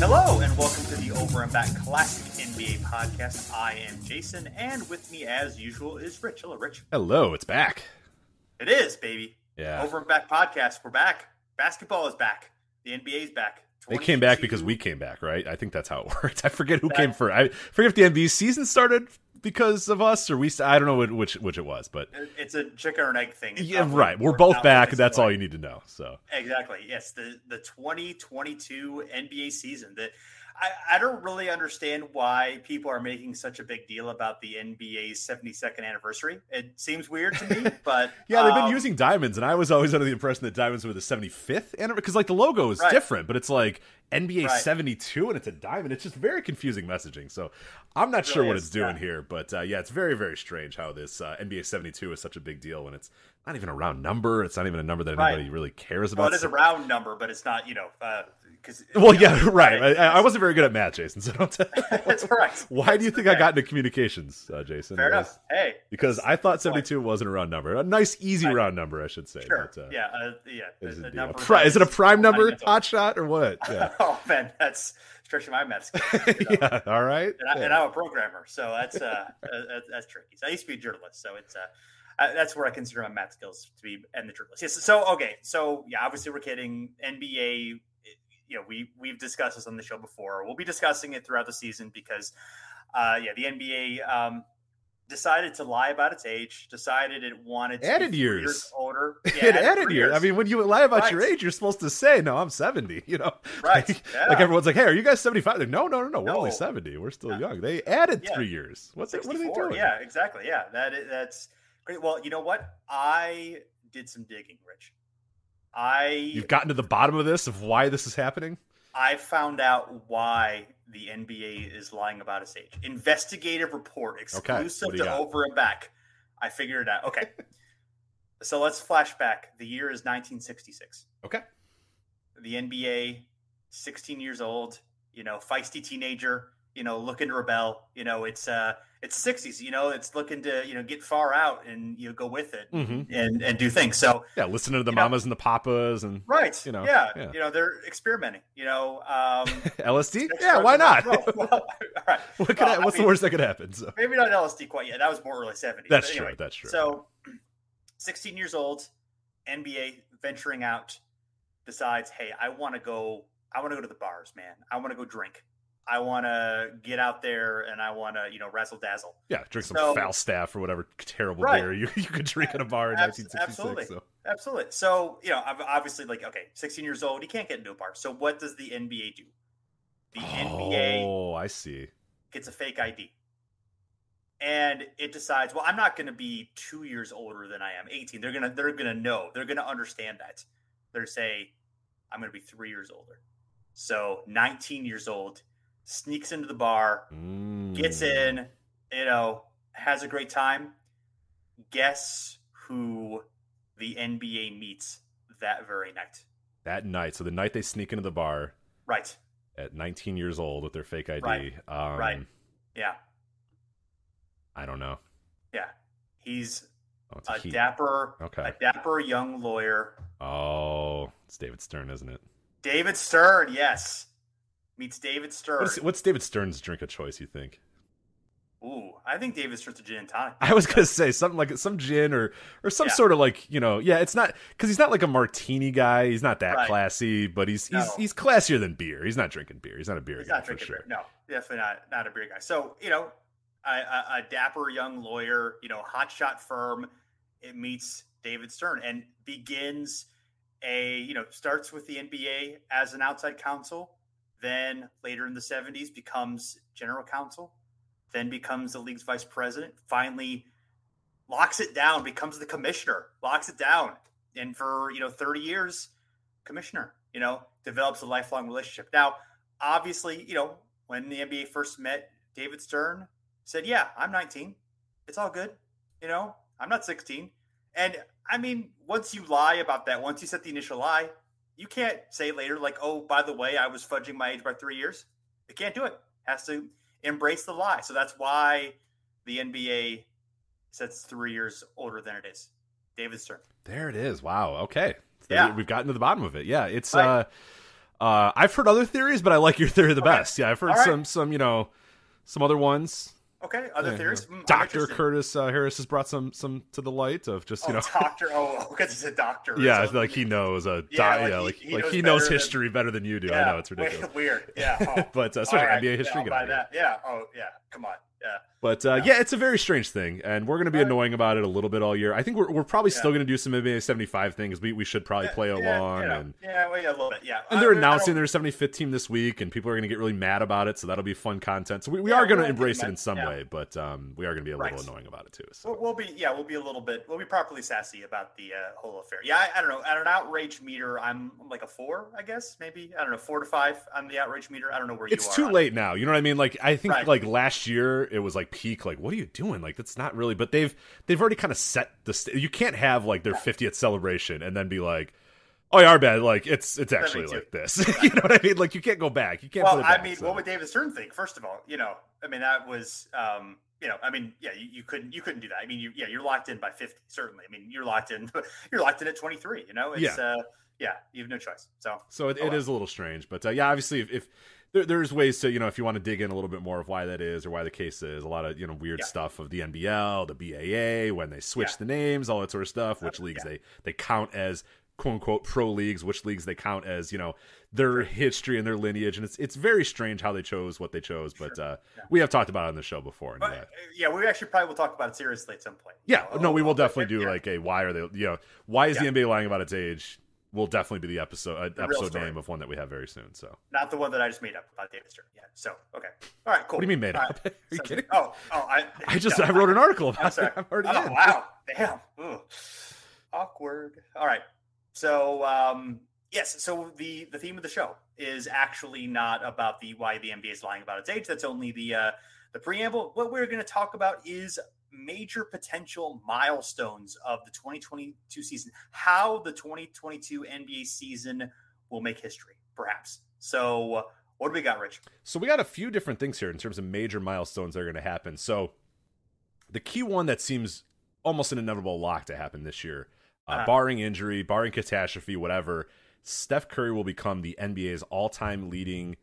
Hello, and welcome to the Over and Back Classic NBA podcast. I am Jason, and with me, as usual, is Rich. Hello, Rich. Hello, it's back. It is, baby. Yeah. Over and Back podcast. We're back. Basketball is back. The NBA is back. They came back because we came back, right? I think that's how it worked. I forget who that, came first. I forget if the NBA season started because of us or we. I don't know which which it was, but it's a chicken or an egg thing. yeah, right. We're both back. That's all you need to know. So exactly, yes. The the 2022 NBA season. That I, I don't really understand why people are making such a big deal about the NBA's 72nd anniversary. It seems weird to me, but yeah, they've been um, using diamonds, and I was always under the impression that diamonds were the 75th anniversary because like the logo is right. different, but it's like NBA right. 72 and it's a diamond. It's just very confusing messaging. So I'm not it sure what is, it's doing yeah. here, but uh, yeah, it's very very strange how this uh, NBA 72 is such a big deal when it's not even a round number. It's not even a number that anybody right. really cares about. Well, it is a round number, but it's not you know. Uh, because well, know, yeah, right. I, I, wasn't very good at math, Jason. So don't. Tell, That's correct. Why do you think I got into communications, uh, Jason? Fair enough. Hey, because I thought seventy-two wasn't a round number. A nice, easy right. round number, I should say. Sure. But, uh, yeah. Uh, yeah. Is, it a pri- is it a prime number, hot shot, or what? Yeah. oh man, that's stretching my math skills. You know? yeah. All right. And, I, am a programmer, so that's uh, that's, that's tricky. So I used to be a journalist, so it's uh that's where I consider my math skills to be and the journalist. Yes. So okay. So yeah, obviously we're kidding. NBA. You know, we we've discussed this on the show before. We'll be discussing it throughout the season because, uh, yeah, the NBA um, decided to lie about its age. Decided it wanted to added years. years. older. Yeah, it added, added years. I mean, when you lie about right. your age, you're supposed to say, "No, I'm 70." You know, right? Like, yeah. like everyone's like, "Hey, are you guys 75?" Like, no, no, no, no. We're no. only 70. We're still yeah. young. They added three years. What's it, what are they doing? Yeah, exactly. Yeah, that is, that's Great. Well, you know what? I did some digging, Rich. I You've gotten to the bottom of this of why this is happening? I found out why the NBA is lying about its age. Investigative report exclusive okay. to got? over and back. I figured it out. Okay. so let's flash back. The year is 1966. Okay. The NBA, 16 years old, you know, feisty teenager, you know, looking to rebel. You know, it's uh it's sixties, you know, it's looking to, you know, get far out and you know, go with it mm-hmm. and and do things. So Yeah, listening to the mamas know, and the papas and Right. You know, yeah, yeah. You know, they're experimenting, you know. Um LSD? Yeah, why not? well, well, all right. What could well, I, what's I mean, the worst that could happen? So. Maybe not LSD quite yet. That was more early seventies. That's anyway, true. That's true. So sixteen years old, NBA venturing out, decides, hey, I want to go I want to go to the bars, man. I want to go drink. I want to get out there and I want to, you know, razzle dazzle. Yeah, drink some so, Falstaff or whatever terrible right. beer you, you could drink in a bar in Abs- 1966. Absolutely. So. Absolutely. So, you know, obviously, like, okay, 16 years old, he can't get into a bar. So, what does the NBA do? The oh, NBA. Oh, I see. Gets a fake ID. And it decides, well, I'm not going to be two years older than I am 18. They're gonna, they're gonna know. They're gonna understand that. They're say, I'm gonna be three years older. So 19 years old, sneaks into the bar, mm. gets in, you know, has a great time. Guess who the NBA meets that very night? That night. So the night they sneak into the bar. Right. At 19 years old with their fake ID. Right. Um, right. Yeah. I don't know. Yeah. He's oh, a, a dapper, okay. a dapper young lawyer. Oh, it's David Stern, isn't it? David Stern, yes meets David Stern. What's, what's David Stern's drink of choice? You think? Ooh, I think David Stern's a gin and tonic. I was gonna say something like some gin or or some yeah. sort of like you know yeah. It's not because he's not like a martini guy. He's not that right. classy, but he's he's no. he's classier than beer. He's not drinking beer. He's not a beer. He's guy not drinking sure. beer. No, definitely not not a beer guy. So you know, a, a, a dapper young lawyer, you know, hotshot firm, it meets David Stern and begins a you know starts with the NBA as an outside counsel then later in the 70s becomes general counsel, then becomes the league's vice president, finally locks it down, becomes the commissioner, locks it down. And for, you know, 30 years, commissioner, you know, develops a lifelong relationship. Now, obviously, you know, when the NBA first met, David Stern said, Yeah, I'm 19. It's all good. You know, I'm not 16. And I mean, once you lie about that, once you set the initial lie, you can't say later, like, oh, by the way, I was fudging my age by three years. It can't do it. Has to embrace the lie. So that's why the NBA says three years older than it is. David Stern. There it is. Wow. Okay. So yeah. We've gotten to the bottom of it. Yeah. It's right. uh uh I've heard other theories, but I like your theory the okay. best. Yeah, I've heard right. some some, you know, some other ones. Okay, other yeah, theories. Yeah. Mm, doctor Curtis uh, Harris has brought some some to the light of just you oh, know doctor. Oh, because he's a doctor. Yeah, like he knows a yeah, like, he, like knows, he knows history than, better than you do. I know it's ridiculous. Weird. Yeah, oh. but uh, especially right. NBA history. Yeah, that. yeah. Oh yeah. Come on. Yeah. But uh, yeah. yeah. it's a very strange thing, and we're going to be annoying about it a little bit all year. I think we're, we're probably yeah. still going to do some NBA 75 things. We we should probably play along. Yeah, and yeah, well, yeah, a little bit, yeah. And they're announcing their 75th team this week, and people are going to get really mad about it. So that'll be fun content. So we, we are going to embrace it in some way, but um, we are going to be a little right. annoying about it too. So we'll, we'll, be yeah, we'll be a little bit. We'll be properly sassy about the uh, whole affair. Yeah, I, I, don't know. At an outrage meter, I'm like a four, I guess, maybe. I don't know, four to five on the outrage meter. I don't know where it's you are. It's too late now. You know what I mean? Like I think right. like last year it was like peak. Like what are you doing? Like that's not really. But they've they've already kind of set the. St- you can't have like their 50th celebration and then be like, oh, yeah, our bad. Like it's it's actually like this. you know what I mean? Like you can't go back. You can't. Well, back, I mean, so. what would David Stern think? First of all, you know, I mean, that was. um you know, I mean, yeah, you, you, couldn't you couldn't do that. I mean, you, yeah, you're locked in by 50, certainly. I mean, you're locked in, you're locked in at 23. You know, it's yeah. uh, yeah, you have no choice. So, so it, oh, it is a little strange, but uh, yeah, obviously, if, if there, there's ways to you know if you want to dig in a little bit more of why that is or why the case is a lot of you know weird yeah. stuff of the NBL, the BAA when they switch yeah. the names, all that sort of stuff. Which leagues yeah. they they count as quote unquote pro leagues, which leagues they count as you know their history and their lineage, and it's it's very strange how they chose what they chose. But uh, we have talked about it on the show before. But, uh, yeah, we actually probably will talk about it seriously at some point. Yeah, no, we will definitely do like a why are they you know why is the NBA lying about its age? Will definitely be the episode uh, episode name of one that we have very soon. So not the one that I just made up about David Stern. Yeah. So okay. All right. Cool. What do you mean made up? Are you so, kidding? Oh, oh, I. I just no, I wrote an article about it. I'm already oh, in. wow. Damn. Ooh. Awkward. All right. So um, yes. So the the theme of the show is actually not about the why the NBA is lying about its age. That's only the uh, the preamble. What we're going to talk about is major potential milestones of the 2022 season, how the 2022 NBA season will make history, perhaps. So, what do we got, Rich? So, we got a few different things here in terms of major milestones that are going to happen. So, the key one that seems almost an inevitable lock to happen this year, uh, uh-huh. barring injury, barring catastrophe, whatever, Steph Curry will become the NBA's all time leading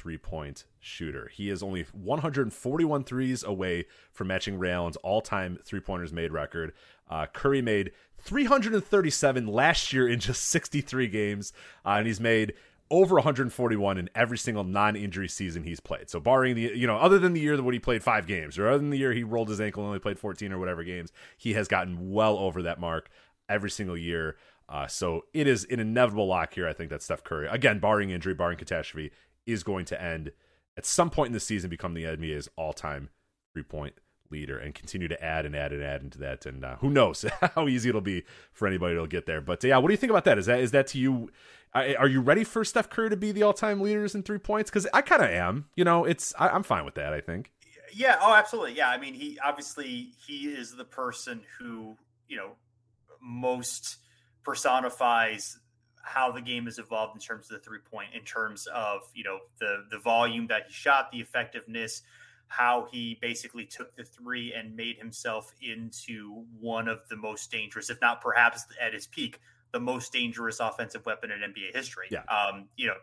three point shooter. He is only 141 threes away from matching Ray Allen's all time three pointers made record. Uh, Curry made 337 last year in just 63 games, uh, and he's made over 141 in every single non-injury season he's played. So barring the you know other than the year that when he played 5 games or other than the year he rolled his ankle and only played 14 or whatever games, he has gotten well over that mark every single year. Uh, so it is an inevitable lock here I think that Steph Curry again barring injury, barring catastrophe is going to end at some point in the season become the NBA's all-time three-point leader and continue to add and add and add into that. And uh, who knows how easy it'll be for anybody to get there. But yeah, what do you think about that? Is that is that to you? Are you ready for Steph Curry to be the all-time leaders in three points? Because I kind of am. You know, it's I, I'm fine with that. I think. Yeah. Oh, absolutely. Yeah. I mean, he obviously he is the person who you know most personifies how the game has evolved in terms of the three point, in terms of you know the the volume that he shot, the effectiveness, how he basically took the three and made himself into one of the most dangerous, if not perhaps at his peak, the most dangerous offensive weapon in NBA history. Yeah. Um, you know,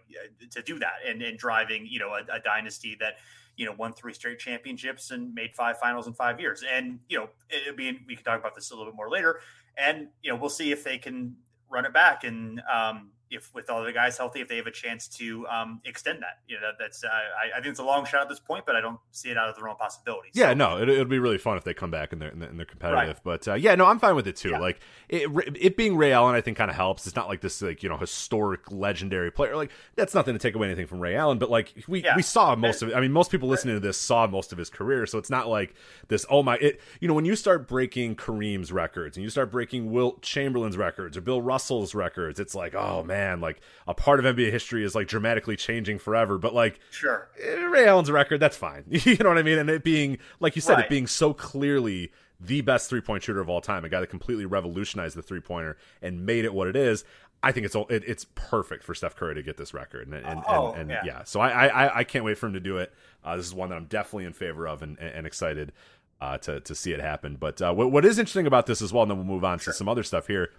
to do that and, and driving, you know, a, a, dynasty that, you know, won three straight championships and made five finals in five years. And, you know, it, be, we can talk about this a little bit more later. And, you know, we'll see if they can run it back and, um, if with all the guys healthy, if they have a chance to um, extend that, you know, that, that's uh, I, I, think it's a long shot at this point, but I don't see it out of the realm of possibility. Yeah, no, it, will be really fun if they come back and they're and they're competitive. Right. But uh, yeah, no, I'm fine with it too. Yeah. Like it, it being Ray Allen, I think kind of helps. It's not like this like you know historic legendary player. Like that's nothing to take away anything from Ray Allen, but like we yeah. we saw most of. it. I mean, most people listening to this saw most of his career, so it's not like this. Oh my, it you know when you start breaking Kareem's records and you start breaking Wilt Chamberlain's records or Bill Russell's records, it's like oh man, like a part of NBA history is like dramatically changing forever. But like, sure, eh, Ray Allen's record, that's fine. you know what I mean? And it being, like you said, right. it being so clearly the best three point shooter of all time, a guy that completely revolutionized the three pointer and made it what it is. I think it's it, it's perfect for Steph Curry to get this record, and and, oh, and, and yeah. yeah. so I, I I can't wait for him to do it. Uh, this is one that I'm definitely in favor of and and excited uh, to to see it happen. But uh, what what is interesting about this as well, and then we'll move on sure. to some other stuff here,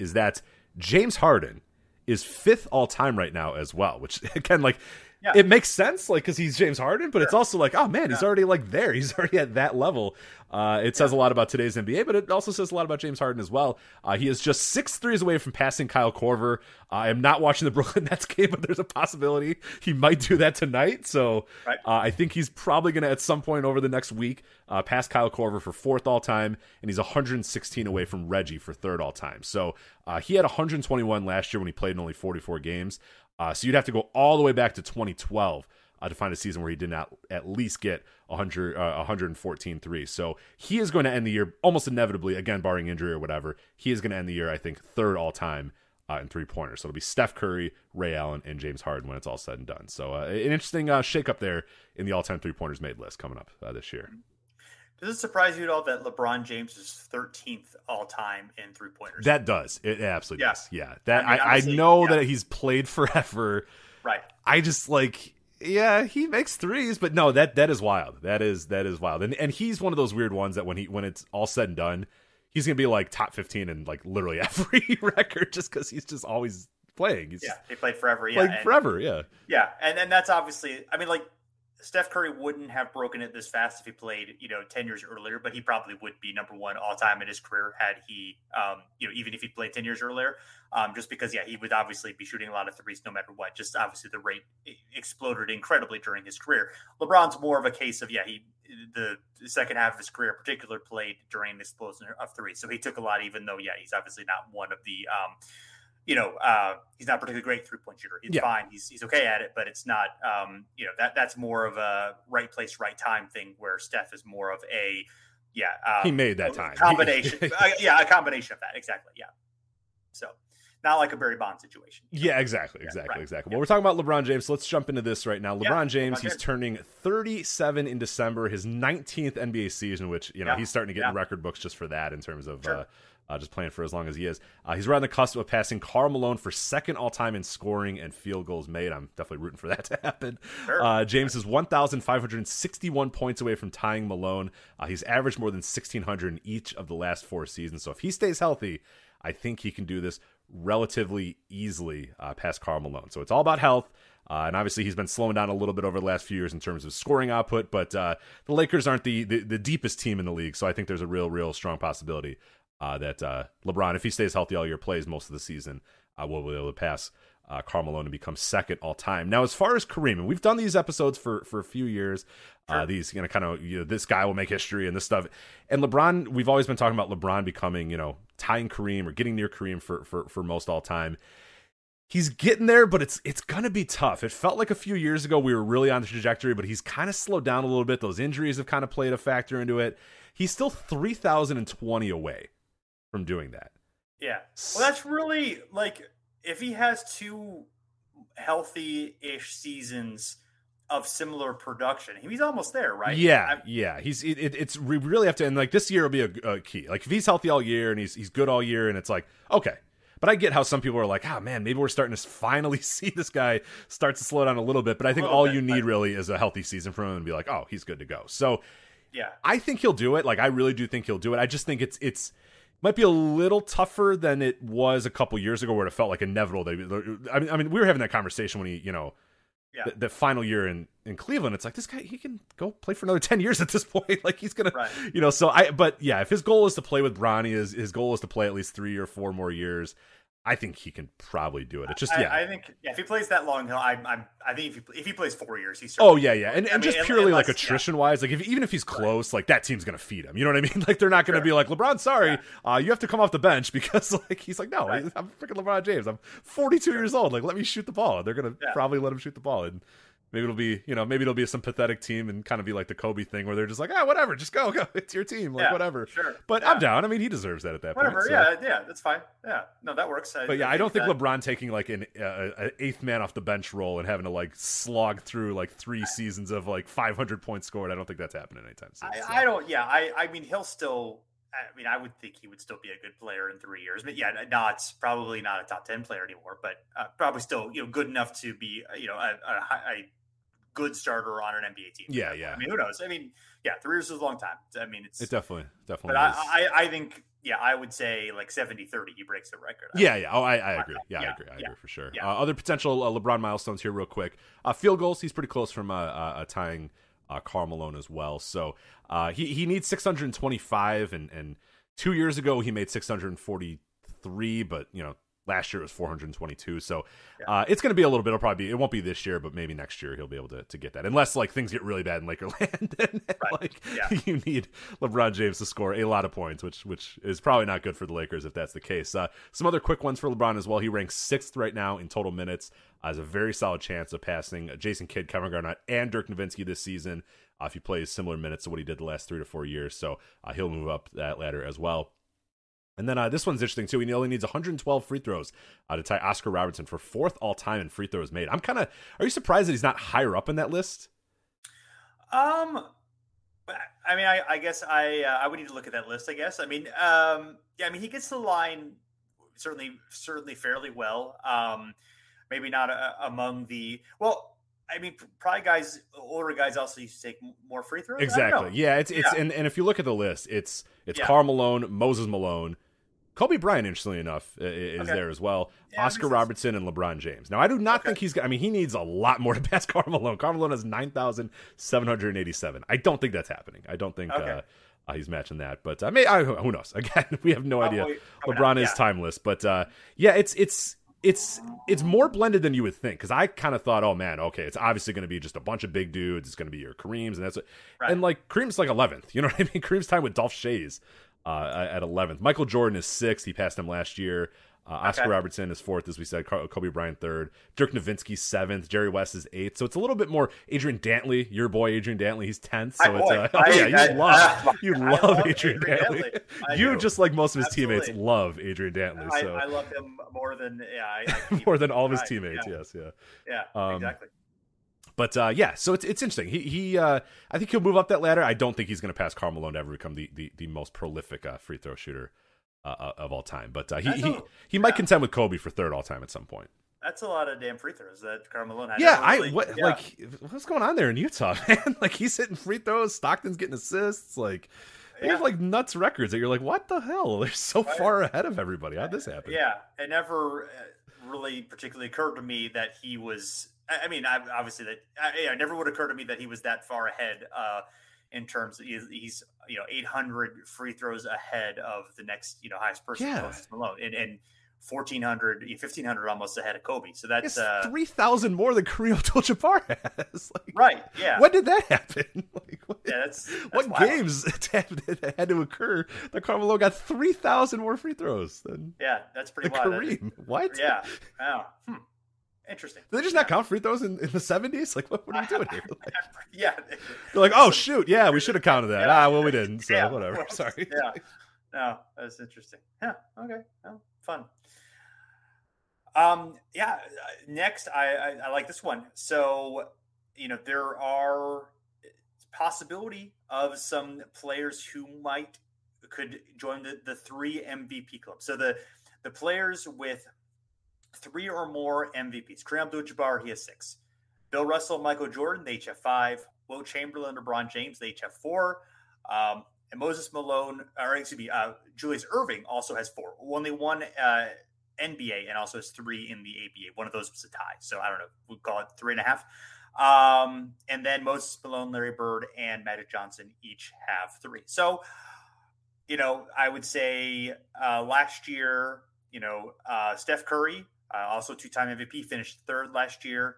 is that James Harden is fifth all time right now as well, which again, like, yeah. it makes sense, like, because he's James Harden, but sure. it's also like, oh man, he's already like there. He's already at that level. Uh, it says a lot about today's NBA, but it also says a lot about James Harden as well. Uh, he is just six threes away from passing Kyle Korver. I am not watching the Brooklyn Nets game, but there's a possibility he might do that tonight. So right. uh, I think he's probably going to, at some point over the next week, uh, pass Kyle Korver for fourth all time, and he's 116 away from Reggie for third all time. So uh, he had 121 last year when he played in only 44 games. Uh, so you'd have to go all the way back to 2012 uh, to find a season where he did not at least get 100, uh, 114 threes. So he is going to end the year almost inevitably, again, barring injury or whatever. He is going to end the year, I think, third all time uh, in three pointers. So it'll be Steph Curry, Ray Allen, and James Harden when it's all said and done. So uh, an interesting uh, shakeup there in the all time three pointers made list coming up uh, this year. Does it surprise you at all that LeBron James is 13th all time in three pointers? That does. It absolutely yeah. does. Yeah. That I, mean, I, I know yeah. that he's played forever. Right. I just like yeah, he makes threes, but no, that that is wild. That is that is wild. And and he's one of those weird ones that when he when it's all said and done, he's gonna be like top fifteen in like literally every record just because he's just always playing. He's yeah, he played forever. Yeah, and, forever. Yeah, yeah, and and that's obviously. I mean, like Steph Curry wouldn't have broken it this fast if he played, you know, 10 years earlier, but he probably would be number one all time in his career had he, um, you know, even if he played 10 years earlier, um, just because, yeah, he would obviously be shooting a lot of threes no matter what. Just obviously the rate exploded incredibly during his career. LeBron's more of a case of, yeah, he, the, second half of his career in particular played during the explosion of threes. So he took a lot, even though, yeah, he's obviously not one of the, um, you know, uh, he's not particularly great three point shooter. He's yeah. fine. He's he's okay at it, but it's not. Um, you know, that that's more of a right place, right time thing. Where Steph is more of a, yeah. Um, he made that time combination. uh, yeah, a combination of that. Exactly. Yeah. So not like a Barry Bond situation. Yeah, exactly, exactly, right. exactly. Well, we're talking about LeBron James. So let's jump into this right now. LeBron James, he's turning 37 in December, his 19th NBA season, which you know he's starting to get in record books just for that in terms of sure. uh, uh, just playing for as long as he is. Uh, he's right on the cusp of passing Karl Malone for second all time in scoring and field goals made. I'm definitely rooting for that to happen. Sure. Uh, James is 1,561 points away from tying Malone. Uh, he's averaged more than 1,600 in each of the last four seasons. So if he stays healthy, I think he can do this relatively easily uh, past Karl Malone. So it's all about health. Uh, and obviously, he's been slowing down a little bit over the last few years in terms of scoring output. But uh, the Lakers aren't the, the, the deepest team in the league, so I think there's a real, real strong possibility uh, that uh, LeBron, if he stays healthy all year, plays most of the season, uh, will be able to pass uh, Karl Malone become second all time. Now, as far as Kareem, and we've done these episodes for for a few years. Uh, sure. Uh, these you know kind of you know this guy will make history and this stuff. And LeBron, we've always been talking about LeBron becoming you know tying Kareem or getting near Kareem for for for most all time. He's getting there, but it's it's gonna be tough. It felt like a few years ago we were really on the trajectory, but he's kind of slowed down a little bit. Those injuries have kind of played a factor into it. He's still three thousand and twenty away from doing that. Yeah, well, that's really like if he has two healthy-ish seasons of similar production, he's almost there, right? Yeah, I'm, yeah. He's it, it's we really have to, and like this year will be a, a, key. Like if he's healthy all year and he's he's good all year, and it's like okay. But I get how some people are like, oh man, maybe we're starting to finally see this guy start to slow down a little bit. But I think all bit, you need really is a healthy season from him and be like, oh, he's good to go. So yeah, I think he'll do it. Like I really do think he'll do it. I just think it's it's might be a little tougher than it was a couple years ago, where it felt like inevitable. That I mean, I mean, we were having that conversation when he, you know, yeah. the, the, final year in in Cleveland. It's like this guy, he can go play for another ten years at this point. like he's gonna, right. you know. So I, but yeah, if his goal is to play with Bronny, his his goal is to play at least three or four more years. I think he can probably do it. It's just yeah. I think yeah, if he plays that long, he'll. I, I'm. I think if he, if he plays four years, he's. Oh yeah, yeah, and, and mean, just purely unless, like attrition yeah. wise, like if even if he's close, right. like that team's gonna feed him. You know what I mean? Like they're not gonna sure. be like LeBron. Sorry, yeah. uh, you have to come off the bench because like he's like no, right. I'm freaking LeBron James. I'm 42 sure. years old. Like let me shoot the ball. They're gonna probably let him shoot the ball and Maybe it'll be, you know, maybe it'll be some pathetic team and kind of be like the Kobe thing where they're just like, ah, whatever, just go, go, it's your team, like yeah, whatever. Sure. But yeah. I'm down. I mean, he deserves that at that whatever, point. Whatever, so. yeah, yeah, that's fine. Yeah, no, that works. I, but yeah, I, I don't think that... LeBron taking like an uh, eighth man off the bench role and having to like slog through like three seasons of like 500 points scored. I don't think that's happening anytime soon. I, so. I don't. Yeah, I, I mean, he'll still. I mean, I would think he would still be a good player in three years. But yeah, not probably not a top ten player anymore, but uh, probably still you know good enough to be you know a, a, a good starter on an NBA team. Yeah, yeah. I mean, who knows? I mean, yeah, three years is a long time. I mean, it's it definitely definitely. But I, I, I think yeah, I would say like 70-30, he breaks the record. I yeah, yeah. Oh, I, I agree. Yeah, yeah, I agree. I yeah. agree for sure. Yeah. Uh, other potential uh, LeBron milestones here, real quick. Uh, field goals. He's pretty close from uh, uh, tying uh, Karl Malone as well. So uh, he he needs six hundred and twenty five, and two years ago he made six hundred and forty three, but you know Last year it was 422. So yeah. uh, it's going to be a little bit. It'll probably be. It won't be this year, but maybe next year he'll be able to, to get that. Unless like things get really bad in Lakerland, and, right. like yeah. you need LeBron James to score a lot of points, which which is probably not good for the Lakers if that's the case. Uh, some other quick ones for LeBron as well. He ranks sixth right now in total minutes. Uh, has a very solid chance of passing Jason Kidd, Kevin Garnett, and Dirk Nowitzki this season. Uh, if he plays similar minutes to what he did the last three to four years, so uh, he'll move up that ladder as well. And then uh, this one's interesting too. He only needs 112 free throws uh, to tie Oscar Robertson for fourth all time in free throws made. I'm kind of. Are you surprised that he's not higher up in that list? Um, I mean, I, I guess I uh, I would need to look at that list. I guess. I mean, um, yeah. I mean, he gets the line certainly certainly fairly well. Um, maybe not uh, among the well. I mean, probably guys, older guys also used to take more free throws. Exactly. Yeah. It's it's yeah. and, and if you look at the list, it's it's yeah. Karl Malone, Moses Malone, Kobe Bryant, interestingly enough, is okay. there as well. Yeah, Oscar Robertson and LeBron James. Now, I do not okay. think he's. Got, I mean, he needs a lot more to pass. Karl Malone has nine thousand seven hundred eighty-seven. I don't think that's happening. I don't think okay. uh, uh, he's matching that. But I may, I, who knows? Again, we have no idea. LeBron not. is timeless, but uh, yeah, it's it's it's it's more blended than you would think because I kind of thought, oh man, okay, it's obviously going to be just a bunch of big dudes. It's going to be your Kareem's and that's it. Right. And like Kareem's like eleventh. You know what I mean? Kareem's time with Dolph Schayes uh, at 11th. Michael Jordan is sixth. He passed him last year. Uh, Oscar okay. Robertson is fourth, as we said. Kobe Bryant third. Dirk Nowitzki seventh. Jerry West is eighth. So it's a little bit more. Adrian Dantley, your boy Adrian Dantley, he's tenth. So My it's uh, oh, yeah, you I, love you love, love Adrian, Adrian Dantley. Dantley. You do. just like most of his Absolutely. teammates love Adrian Dantley. So I, I, love him more than yeah, more than all of his teammates. Yeah. Yes, yeah, yeah, um, exactly. But uh, yeah, so it's it's interesting. He he, uh, I think he'll move up that ladder. I don't think he's going to pass Karl Malone to ever become the the, the most prolific uh, free throw shooter uh, uh, of all time. But uh, he he, he yeah. might contend with Kobe for third all time at some point. That's a lot of damn free throws that Karl Malone had. Yeah, really, I what yeah. like what's going on there in Utah, man? like he's hitting free throws, Stockton's getting assists, like. They yeah. have like nuts records that you're like, what the hell? They're so right. far ahead of everybody. How'd this happen? Yeah, it never really particularly occurred to me that he was I mean, I, obviously that I, it never would occur to me that he was that far ahead uh, in terms of he's, he's, you know 800 free throws ahead of the next you know highest person, yeah. Malone, and, and 1400, 1500 almost ahead of Kobe. So that's uh, 3,000 more than Kareem Abdul-Jabbar has. like, right. Yeah. When did that happen? Like, what, yeah, that's, that's what wild. games had to occur that Karl Malone got 3,000 more free throws than Yeah, that's pretty wild. Kareem. What? Yeah. Wow. Hmm. Interesting. Did they just not count free throws in, in the 70s? Like, what, what are we doing here? Like, yeah. They're like, oh, shoot. Yeah, we should have counted that. Yeah. Ah, well, we didn't. So, yeah, whatever. Well, Sorry. Yeah. No, that's interesting. Yeah. Okay. Well, fun. Um, yeah. Next, I, I, I like this one. So, you know, there are possibility of some players who might could join the, the three MVP club. So the the players with three or more MVPs. Kareem Abdul-Jabbar, he has six. Bill Russell, Michael Jordan, they each have five. Wilt Chamberlain, LeBron James, they each have four. Um, and Moses Malone, or excuse me, uh, Julius Erving also has four. Only one uh, NBA and also has three in the ABA. One of those was a tie. So I don't know, we'll call it three and a half. Um, and then Moses Malone, Larry Bird, and Magic Johnson each have three. So, you know, I would say uh, last year, you know, uh, Steph Curry, uh, also two-time MVP, finished third last year.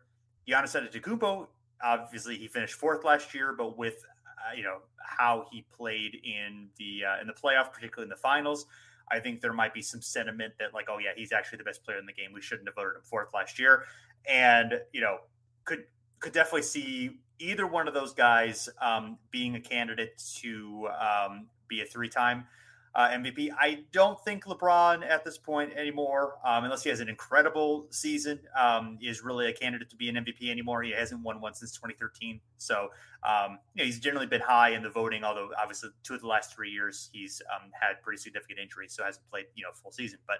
Giannis Antetokounmpo, obviously, he finished fourth last year, but with uh, you know how he played in the uh, in the playoff, particularly in the finals, I think there might be some sentiment that like, oh yeah, he's actually the best player in the game. We shouldn't have voted him fourth last year, and you know could could definitely see either one of those guys um, being a candidate to um, be a three-time uh, MVP. I don't think LeBron at this point anymore, um, unless he has an incredible season, um, is really a candidate to be an MVP anymore. He hasn't won one since 2013. So, um, you know, he's generally been high in the voting, although obviously two of the last three years he's um, had pretty significant injuries, so hasn't played, you know, full season. But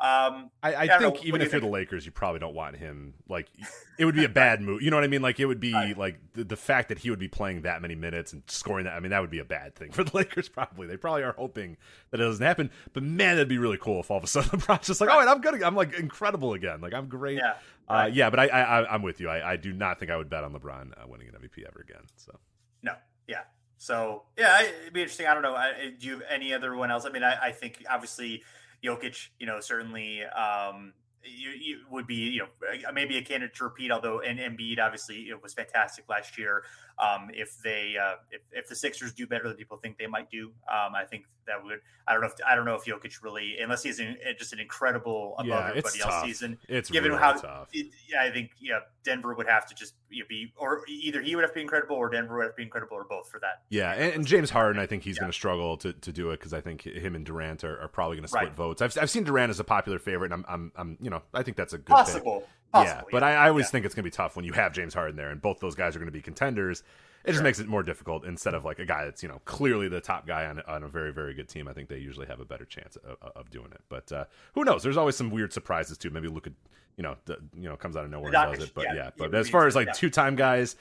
um, I, I, I think know, even if you are the Lakers, you probably don't want him. Like, it would be a bad move. You know what I mean? Like, it would be right. like the, the, fact that he would be playing that many minutes and scoring that. I mean, that would be a bad thing for the Lakers. Probably, they probably are hoping that it doesn't happen. But man, that'd be really cool if all of a sudden LeBron's just like, right. oh, I'm good. I'm like incredible again. Like, I'm great. Yeah, uh, uh, yeah. But I, I, am with you. I, I, do not think I would bet on LeBron uh, winning an MVP ever again. So no, yeah. So yeah, it'd be interesting. I don't know. I, do you have any other one else? I mean, I, I think obviously Jokic, you know, certainly um, you, you, would be, you know, maybe a candidate to repeat. Although and Embiid obviously it was fantastic last year. Um, if they uh, if, if the Sixers do better than people think they might do, um, I think that would. I don't know if I don't know if Jokic really, unless he's in, just an incredible above yeah, everybody else tough. season. It's given really how tough. It, yeah, I think yeah, Denver would have to just you know, be, or either he would have to be incredible, or Denver would have to be incredible, or both for that. Yeah, and, and James Harden, I think he's yeah. going to struggle to, to do it because I think him and Durant are, are probably going to split right. votes. I've, I've seen Durant as a popular favorite, and I'm, I'm, I'm you know I think that's a good possible. Pick. Possible, yeah, but I, I always think it's going to be tough when you have James Harden there, and both those guys are going to be contenders. It just sure. makes it more difficult instead of like a guy that's you know clearly the top guy on, on a very very good team. I think they usually have a better chance of, of doing it. But uh, who knows? There's always some weird surprises too. Maybe look at you know the, you know comes out of nowhere and does it. But yeah, yeah but as far as like two-time guys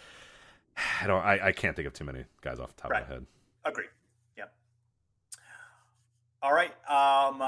i don't I, I can't think of too many guys off the top right. of my head. Agree yeah all right um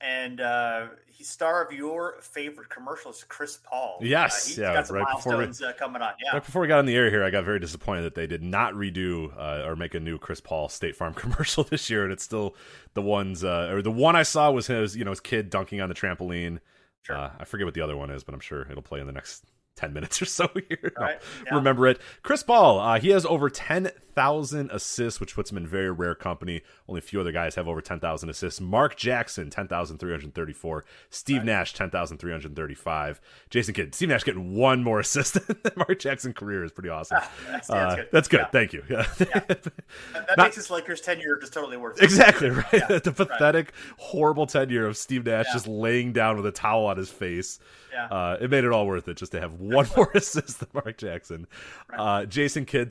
and uh, he's star of your favorite commercials, Chris Paul. Yes, uh, yeah, right before we, uh, coming on. Yeah, right before we got on the air here, I got very disappointed that they did not redo uh, or make a new Chris Paul State Farm commercial this year, and it's still the ones uh, or the one I saw was his, you know, his kid dunking on the trampoline. Sure. Uh, I forget what the other one is, but I'm sure it'll play in the next 10 minutes or so here. Right. Yeah. Remember it. Chris Paul, uh, he has over 10,000 assists, which puts him in very rare company. Only a few other guys have over 10,000 assists. Mark Jackson, 10,334. Steve right. Nash, 10,335. Jason Kidd, Steve Nash getting one more assist than Mark Jackson's career is pretty awesome. Ah, that's, uh, good. That's good. Yeah. Thank you. Yeah. that, that Not, makes his Lakers tenure just totally worth it. Exactly, right? the pathetic, horrible tenure of Steve Nash just laying down with a towel on his face. Yeah. Uh, it made it all worth it just to have one more assist than Mark Jackson. Right. Uh, Jason Kidd,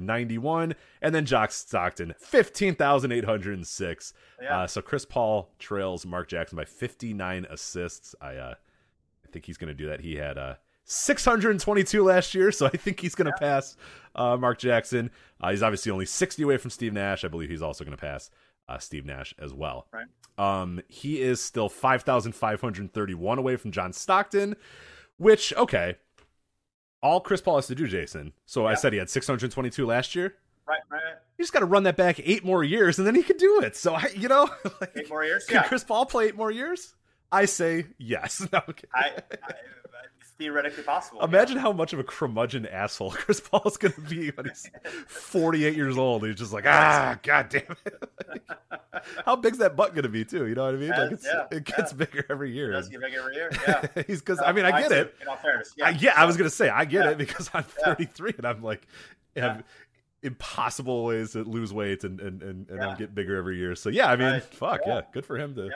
12,091. And then John Stockton, 15,806. Yeah. Uh, so Chris Paul trails Mark Jackson by 59 assists. I, uh, I think he's going to do that. He had uh, 622 last year, so I think he's going to yeah. pass uh, Mark Jackson. Uh, he's obviously only 60 away from Steve Nash. I believe he's also going to pass uh, Steve Nash as well. Right. Um, he is still 5,531 away from John Stockton, which, okay, all Chris Paul has to do, Jason. So yeah. I said he had 622 last year. right, right. You just got to run that back eight more years, and then he can do it. So I, you know, like, eight more years. Can yeah. Chris Paul play eight more years? I say yes. No, okay. I, I, theoretically possible. Imagine yeah. how much of a curmudgeon asshole Chris Paul is going to be when he's 48 years old. He's just like, ah, god damn it. like, how big's that butt going to be, too? You know what I mean? Like yeah, it gets yeah. bigger every year. It does get bigger every year. Yeah. he's because, I mean, I get it. In all fairness. Yeah, I, yeah, I was going to say, I get it because I'm 33 and I'm like, have impossible ways to lose weight and, and, and, and yeah. get bigger every year. So, yeah, I mean, right. fuck, yeah. good for him to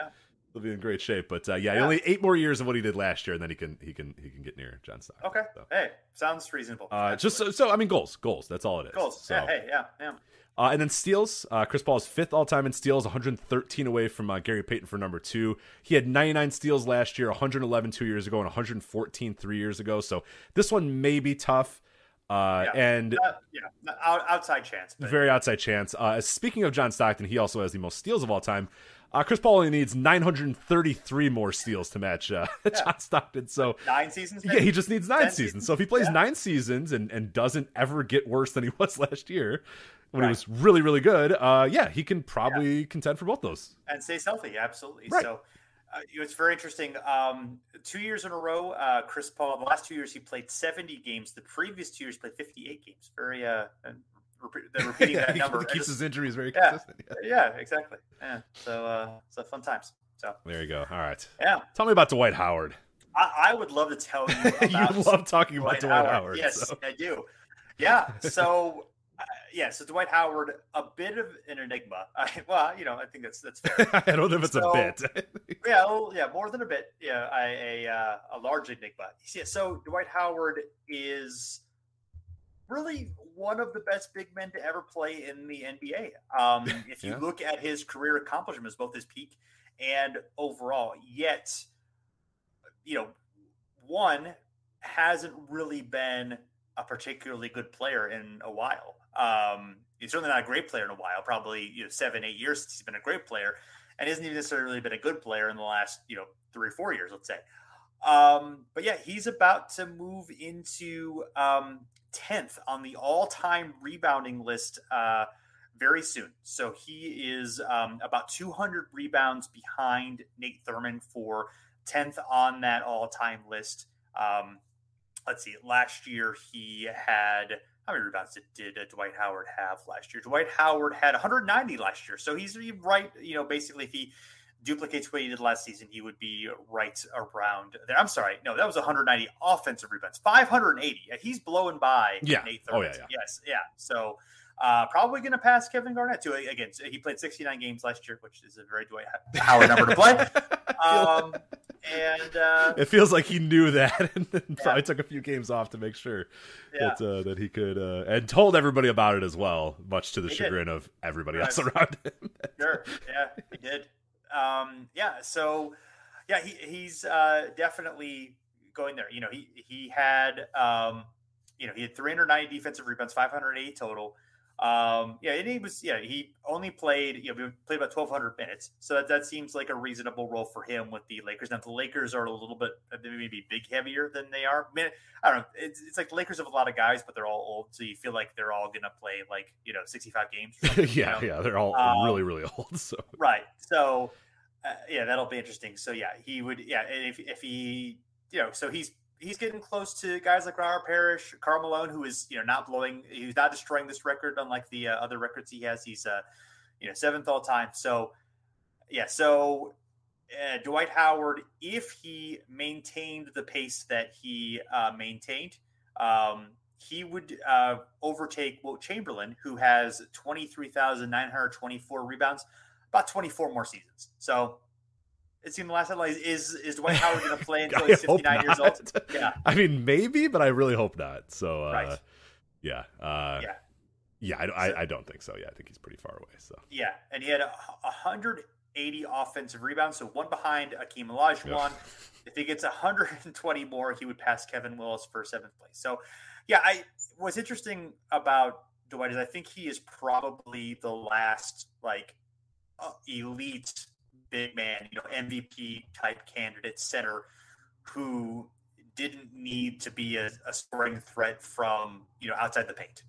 he'll be in great shape. But uh, yeah, yeah, only eight more years of what he did last year, and then he can he can he can get near John Stockton. Okay. So. Hey, sounds reasonable. Uh, just so, so, I mean, goals, goals. That's all it is. Goals. So, yeah. Hey. Yeah. Yeah. Uh, and then steals. Uh, Chris Paul is fifth all time in steals, 113 away from uh, Gary Payton for number two. He had 99 steals last year, 111 two years ago, and 114 three years ago. So this one may be tough. Uh, yeah. and uh, yeah, outside chance, but... very outside chance. Uh, speaking of John Stockton, he also has the most steals of all time. Uh, Chris Paul only needs 933 more steals to match uh, yeah. John Stockton. So nine seasons. Maybe? Yeah, he just needs nine seasons. seasons. So if he plays yeah. nine seasons and, and doesn't ever get worse than he was last year, when right. he was really really good, uh, yeah, he can probably yeah. contend for both those and stays healthy. Absolutely. Right. So. Uh, it's very interesting. Um, two years in a row, uh, Chris Paul. The last two years, he played 70 games. The previous two years, played 58 games. Very uh, they're repeating yeah, that number. Keeps his injuries very yeah, consistent. Yeah. yeah, exactly. Yeah. So uh so fun times. So there you go. All right. Yeah. Tell me about Dwight Howard. I, I would love to tell you About you love talking Dwight about Dwight Howard. Howard yes, so. I do. Yeah. So uh, yeah, so Dwight Howard, a bit of an enigma. I, well, you know, I think that's that's fair. I don't know if it's so, a bit. yeah, well, yeah, more than a bit. Yeah, a a, uh, a large enigma. Yeah, so Dwight Howard is really one of the best big men to ever play in the NBA. Um, if you yeah. look at his career accomplishments, both his peak and overall, yet, you know, one hasn't really been a particularly good player in a while. Um, he's certainly not a great player in a while, probably you know seven, eight years since he's been a great player, and isn't even necessarily been a good player in the last you know three or four years, let's say. Um, but yeah, he's about to move into um, 10th on the all time rebounding list uh, very soon. So he is um, about 200 rebounds behind Nate Thurmond for 10th on that all time list. Um, let's see, last year he had. How many rebounds did, did uh, Dwight Howard have last year? Dwight Howard had 190 last year. So he's right, you know, basically if he duplicates what he did last season, he would be right around there. I'm sorry, no, that was 190 offensive rebounds, 580. He's blowing by yeah. Oh yeah, yeah. Yes, yeah. So uh, probably going to pass Kevin Garnett too. Again, he played 69 games last year, which is a very Dwight Howard number to play. Um, and uh, it feels like he knew that, and yeah. probably took a few games off to make sure yeah. that uh, that he could, uh, and told everybody about it as well, much to the he chagrin did. of everybody right. else around him. sure, yeah, he did um, yeah, so yeah, he, he's uh, definitely going there. You know, he he had um, you know he had 390 defensive rebounds, 508 total. Um, yeah, and he was yeah he only played you know played about 1,200 minutes, so that, that seems like a reasonable role for him with the Lakers. Now the Lakers are a little bit maybe big heavier than they are. I, mean, I don't know. It's, it's like the Lakers have a lot of guys, but they're all old, so you feel like they're all gonna play like you know 65 games. yeah, you know? yeah, they're all um, really really old. So right, so uh, yeah, that'll be interesting. So yeah, he would yeah, if if he you know, so he's he's getting close to guys like Robert Parish, Karl Malone, who is you know not blowing, he's not destroying this record unlike the uh, other records he has. He's uh you know seventh all time. So yeah, so uh, Dwight Howard, if he maintained the pace that he uh, maintained, um, he would uh, overtake Wilt Chamberlain, who has twenty three thousand nine hundred twenty four rebounds about 24 more seasons. So it seemed the last headline is is Dwight Howard going to play until he's 59 years old? Yeah. I mean, maybe, but I really hope not. So, uh, right. yeah. Uh, yeah. Yeah, I, I, I, don't think so. Yeah, I think he's pretty far away. So yeah, and he had a, 180 offensive rebounds, so one behind Akeem Olajuwon. if he gets 120 more, he would pass Kevin Willis for seventh place. So yeah, I what's interesting about Dwight is I think he is probably the last like uh, elite big man, you know, MVP type candidate center who didn't need to be a, a scoring threat from you know outside the paint.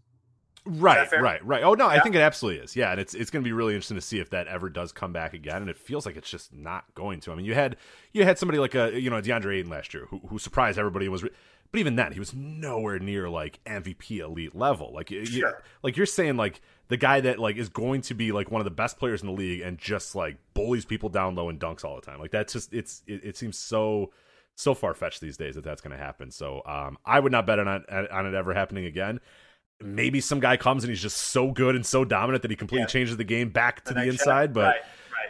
Right, right, right. Oh no, yeah. I think it absolutely is. Yeah, and it's it's going to be really interesting to see if that ever does come back again. And it feels like it's just not going to. I mean, you had you had somebody like a you know DeAndre Ayton last year who who surprised everybody and was. But even then, he was nowhere near like MVP elite level. Like, sure. you, like you're saying, like the guy that like is going to be like one of the best players in the league and just like bullies people down low and dunks all the time. Like that's just it's it, it seems so so far fetched these days that that's going to happen. So um, I would not bet on it, on it ever happening again. Maybe some guy comes and he's just so good and so dominant that he completely yeah. changes the game back to the, the inside. But right,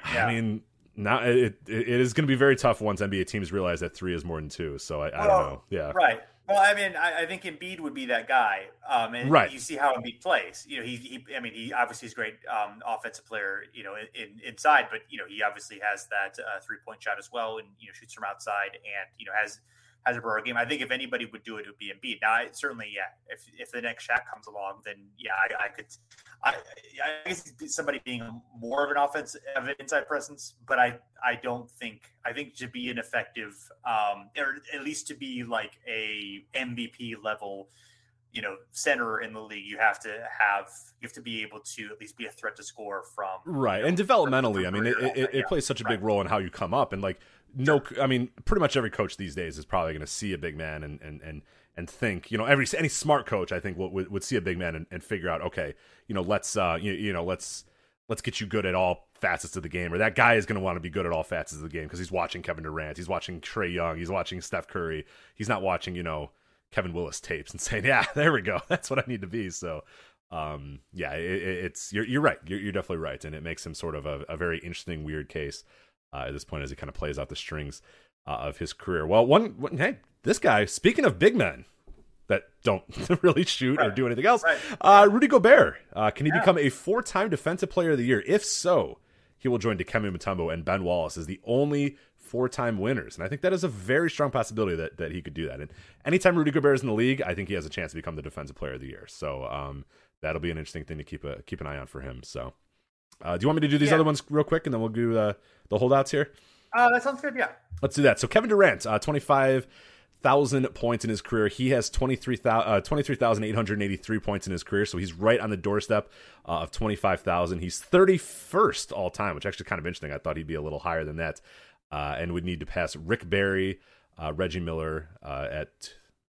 right, yeah. I mean, now it, it, it is going to be very tough once NBA teams realize that three is more than two. So I, I don't know. Yeah, right. Well, I mean, I, I, think Embiid would be that guy, um, and right. you see how Embiid plays. You know, he, he I mean, he obviously is a great um, offensive player. You know, in, in, inside, but you know, he obviously has that uh, three point shot as well, and you know, shoots from outside, and you know, has has a broader game. I think if anybody would do it, it would be Embiid. Now, I, certainly, yeah. If if the next Shaq comes along, then yeah, I, I could. I, I guess somebody being more of an offense of an inside presence, but I I don't think I think to be an effective, um, or at least to be like a MVP level you know center in the league you have to have you have to be able to at least be a threat to score from right you know, and developmentally i mean it, it, it yeah. plays such a big right. role in how you come up and like no i mean pretty much every coach these days is probably going to see a big man and and and and think you know every any smart coach i think would, would see a big man and, and figure out okay you know let's uh you, you know let's let's get you good at all facets of the game or that guy is going to want to be good at all facets of the game because he's watching kevin durant he's watching Trae young he's watching steph curry he's not watching you know Kevin Willis tapes and saying, "Yeah, there we go. That's what I need to be." So, um, yeah, it, it's you're you're right. You're, you're, definitely right, and it makes him sort of a, a very interesting, weird case uh, at this point as he kind of plays out the strings uh, of his career. Well, one, one, hey, this guy. Speaking of big men that don't really shoot right. or do anything else, right. uh, Rudy Gobert. Uh, can he yeah. become a four-time Defensive Player of the Year? If so, he will join Dikembe Mutombo and Ben Wallace as the only four time winners. And I think that is a very strong possibility that, that he could do that. And anytime Rudy Gobert is in the league, I think he has a chance to become the defensive player of the year. So um, that'll be an interesting thing to keep a keep an eye on for him. So uh, do you want me to do these yeah. other ones real quick and then we'll do uh, the holdouts here? Uh, that sounds good. Yeah. Let's do that. So Kevin Durant, uh, 25 thousand points in his career. He has 23,883 23, uh, points in his career, so he's right on the doorstep uh, of 25,000. He's 31st all time, which actually kind of interesting. I thought he'd be a little higher than that uh, and would need to pass Rick Barry, uh, Reggie Miller uh, at.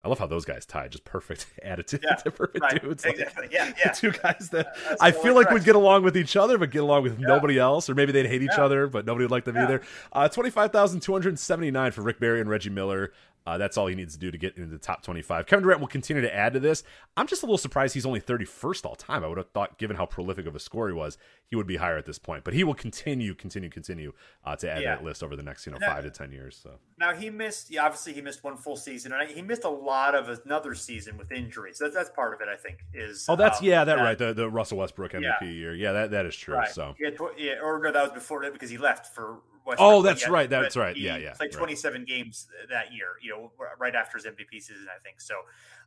I love how those guys tie. Just perfect attitude. Yeah, perfect right. dudes. Exactly. Yeah, yeah. two guys that yeah, I feel like would get along with each other, but get along with yeah. nobody else, or maybe they'd hate each other, but nobody would like them either. Uh, Twenty five thousand two hundred seventy nine for Rick Barry and Reggie Miller. Uh, that's all he needs to do to get into the top 25. Kevin Durant will continue to add to this. I'm just a little surprised he's only 31st all time. I would have thought, given how prolific of a scorer he was, he would be higher at this point. But he will continue, continue, continue uh, to add yeah. that list over the next, you know, now, five to ten years. So now he missed. Yeah, obviously he missed one full season, and he missed a lot of another season with injuries. That's that's part of it. I think is. Oh, that's um, yeah, that, that, right. The the Russell Westbrook MVP yeah. year. Yeah, that that is true. Right. So yeah, yeah, or no, that was before that because he left for Oh, that's right. That's right. Yeah, yeah. Played 27 right. games that year. You know, right after his MVP season, I think. So,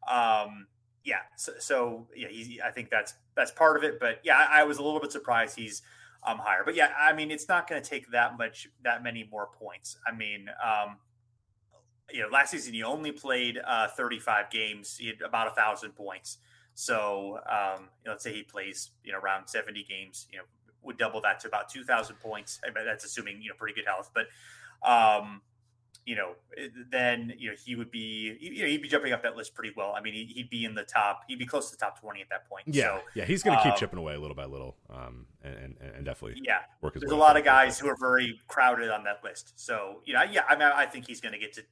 um, yeah. So, so yeah, he, I think that's that's part of it. But yeah, I, I was a little bit surprised he's um higher. But yeah, I mean, it's not going to take that much, that many more points. I mean, um, you know, last season he only played uh, 35 games. He had about a thousand points. So um, you know, let's say he plays you know around 70 games. You know, would double that to about 2,000 points. I mean, that's assuming, you know, pretty good health. But, um, you know, then, you know, he would be, you know, he'd be jumping up that list pretty well. I mean, he, would be in the top, he'd be close to the top 20 at that point. Yeah. So, yeah. He's going to keep um, chipping away little by little um, and, and, definitely yeah. work his There's a lot of guys who are very crowded on that list. So, you know, yeah, I mean, I think he's going to get to,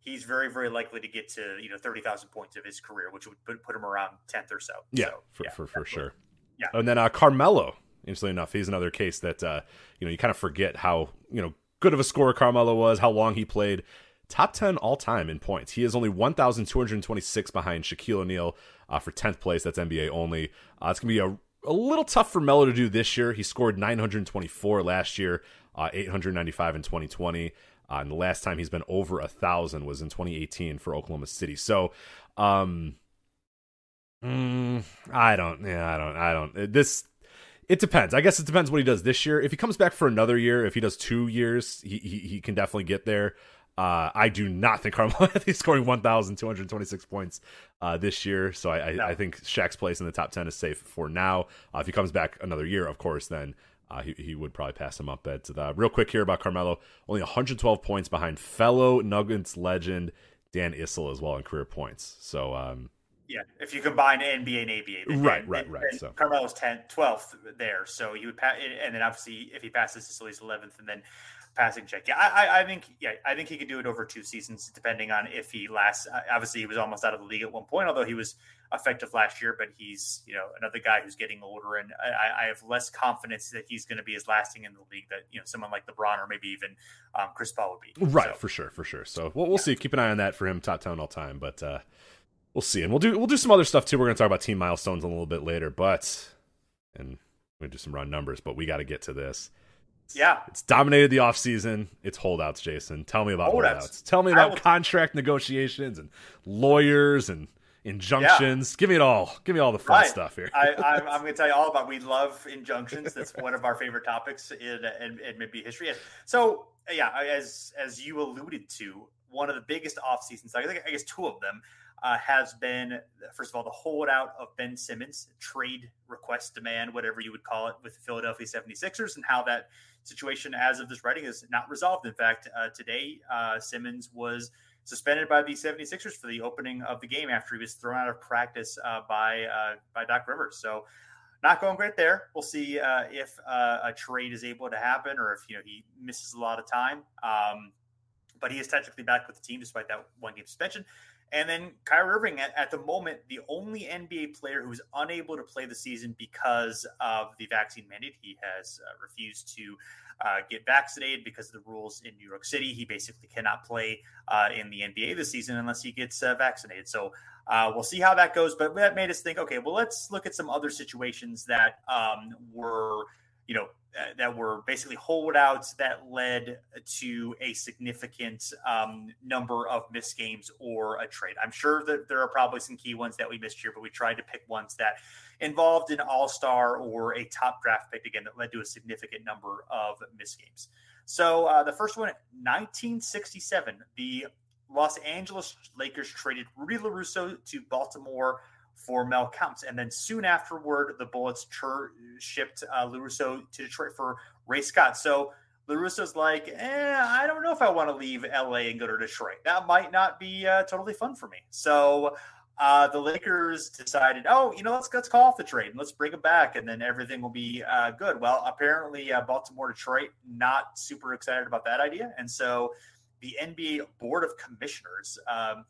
he's very, very likely to get to, you know, 30,000 points of his career, which would put, put him around 10th or so. Yeah. So, for, yeah, for, for sure. Yeah. And then uh, Carmelo Interestingly enough, he's another case that uh, you know you kind of forget how you know good of a scorer Carmelo was, how long he played. Top ten all time in points. He is only one thousand two hundred twenty six behind Shaquille O'Neal uh, for tenth place. That's NBA only. Uh, it's gonna be a a little tough for Melo to do this year. He scored 924 last year, uh, 895 in 2020. Uh, and the last time he's been over a thousand was in 2018 for Oklahoma City. So, um, mm, I don't, yeah, I don't, I don't. This it depends. I guess it depends what he does this year. If he comes back for another year, if he does two years, he he, he can definitely get there. Uh, I do not think Carmelo Anthony's scoring 1,226 points uh, this year. So I, no. I, I, think Shaq's place in the top 10 is safe for now. Uh, if he comes back another year, of course, then uh, he, he would probably pass him up. But uh, real quick here about Carmelo, only 112 points behind fellow Nuggets legend Dan Issel as well in career points. So um, yeah, if you combine NBA and ABA, right, then, right, right. So Carmelo's 10th, 12th there. So you would pass, and then obviously if he passes, he's 11th, and then passing Shaq. Yeah, I, I, think yeah, I think he could do it over two seasons, depending on if he lasts. Uh, obviously, he was almost out of the league at one point, although he was effective last year. But he's you know another guy who's getting older, and I, I have less confidence that he's going to be as lasting in the league that you know someone like LeBron or maybe even um, Chris Paul would be. Right, so, for sure, for sure. So we'll, we'll yeah. see. Keep an eye on that for him, top ten all time. But uh, we'll see, and we'll do we'll do some other stuff too. We're going to talk about team milestones a little bit later, but and we do some run numbers, but we got to get to this. Yeah. It's dominated the offseason. It's holdouts, Jason. Tell me about holdouts. holdouts. Tell me about will... contract negotiations and lawyers and injunctions. Yeah. Give me it all. Give me all the fun right. stuff here. I, am going to tell you all about. We love injunctions. That's one of our favorite topics in in, in maybe history. So yeah, as as you alluded to, one of the biggest off seasons. I think I guess two of them uh, has been, first of all, the holdout of Ben Simmons, trade request demand, whatever you would call it, with the Philadelphia 76ers, and how that situation, as of this writing, is not resolved. In fact, uh, today, uh, Simmons was suspended by the 76ers for the opening of the game after he was thrown out of practice uh, by, uh, by Doc Rivers. So, not going great there. We'll see uh, if a trade is able to happen or if you know he misses a lot of time. Um, but he is technically back with the team despite that one game suspension. And then Kyrie Irving, at, at, the moment, the only NBA player who is unable to play the season because of the vaccine mandate. He has uh, refused to uh, get vaccinated because of the rules in New York City. He basically cannot play uh, in the NBA this season unless he gets uh, vaccinated. So uh, we'll see how that goes. But that made us think, okay, well, let's look at some other situations that um, were, you know, that were basically holdouts that led to a significant um, number of missed games or a trade. I'm sure that there are probably some key ones that we missed here, but we tried to pick ones that involved an all star or a top draft pick again that led to a significant number of missed games. So uh, the first one, 1967, the Los Angeles Lakers traded Rudy LaRusso to Baltimore for Mel Counts. And then soon afterward, the Bullets shipped uh, LaRusso to Detroit for Ray Scott. So LaRusso's like, eh, I don't know if I want to leave LA and go to Detroit. That might not be uh, totally fun for me. So uh, the Lakers decided, oh, you know, let's let's call off the trade and let's bring him back, and then everything will be uh, good. Well, apparently, uh, Baltimore, Detroit, not super excited about that idea, and so the NBA Board of Commissioners um,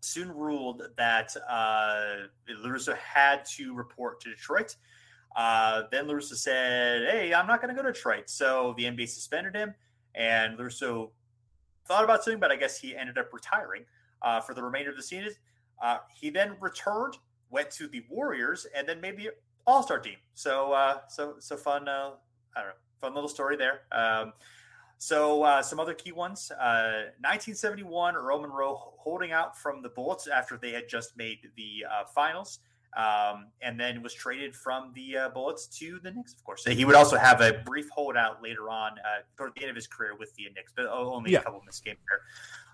soon ruled that uh, LaRusso had to report to Detroit. Uh, then LaRusso said, Hey, I'm not going to go to Detroit. So the NBA suspended him, and LaRusso thought about something, but I guess he ended up retiring uh, for the remainder of the season. Uh, he then returned, went to the Warriors, and then maybe All Star team. So, uh, so, so fun. Uh, I don't know, fun little story there. Um, so uh, some other key ones: uh, 1971, Earl Monroe holding out from the Bullets after they had just made the uh, finals, um, and then was traded from the uh, Bullets to the Knicks. Of course, he would also have a brief holdout later on uh, toward the end of his career with the Knicks, but only yeah. a couple missed games there.